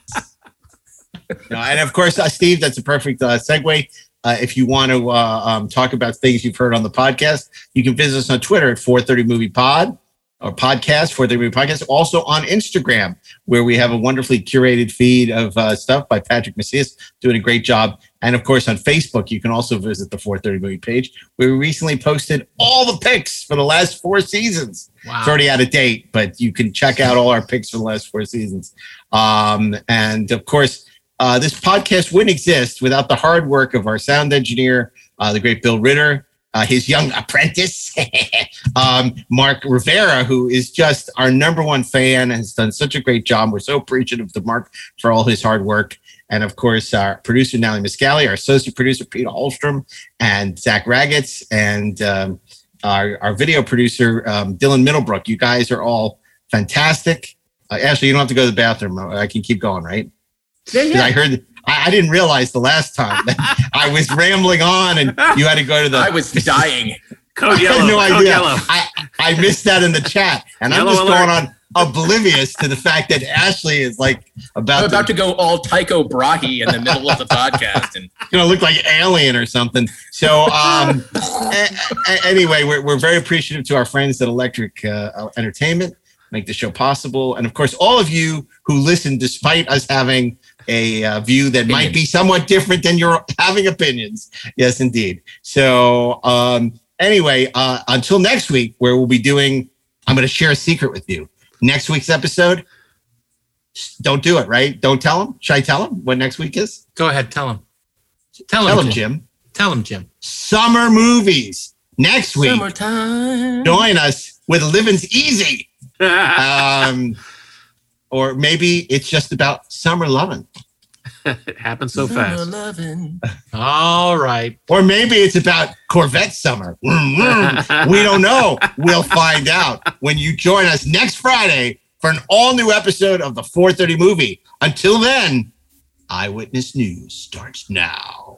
No, and of course, uh, Steve, that's a perfect uh, segue. Uh, if you want to uh, um, talk about things you've heard on the podcast, you can visit us on Twitter at 430 Movie Pod or podcast 430 Movie Podcast. Also on Instagram, where we have a wonderfully curated feed of uh, stuff by Patrick Macias, doing a great job. And of course, on Facebook, you can also visit the 430 Movie page, where we recently posted all the picks for the last four seasons. Wow. It's already out of date, but you can check out all our picks for the last four seasons. Um, and of course, uh, this podcast wouldn't exist without the hard work of our sound engineer, uh, the great Bill Ritter, uh, his young apprentice, um, Mark Rivera, who is just our number one fan, and has done such a great job. We're so appreciative to Mark for all his hard work. And of course, our producer, Natalie Miscali, our associate producer, Peter Holstrom, and Zach Ragatz, and um, our, our video producer, um, Dylan Middlebrook. You guys are all fantastic. Uh, Ashley, you don't have to go to the bathroom. I can keep going, right? Yeah, yeah. I heard I, I, didn't realize the last time that I was rambling on and you had to go to the. I was dying. Code I had no idea. I, I missed that in the chat, and Yellow I'm just alert. going on oblivious to the fact that Ashley is like about, about to go all Tycho Brahe in the middle of the podcast, and you know look like alien or something. So um, a- a- anyway, we're we're very appreciative to our friends at Electric uh, Entertainment make the show possible, and of course all of you who listen, despite us having a uh, view that might be somewhat different than your having opinions. Yes, indeed. So um, anyway, uh, until next week, where we'll be doing, I'm going to share a secret with you. Next week's episode. Don't do it, right? Don't tell him. Should I tell him what next week is? Go ahead, tell him. Tell, Tell him, him, Jim. Jim. Tell him, Jim. Summer movies next week. summertime. Join us with Living's Easy. um, or maybe it's just about summer loving. it happens so fast. All right. Or maybe it's about Corvette summer. Vroom, vroom. we don't know. We'll find out when you join us next Friday for an all new episode of the 430 movie. Until then, Eyewitness News starts now.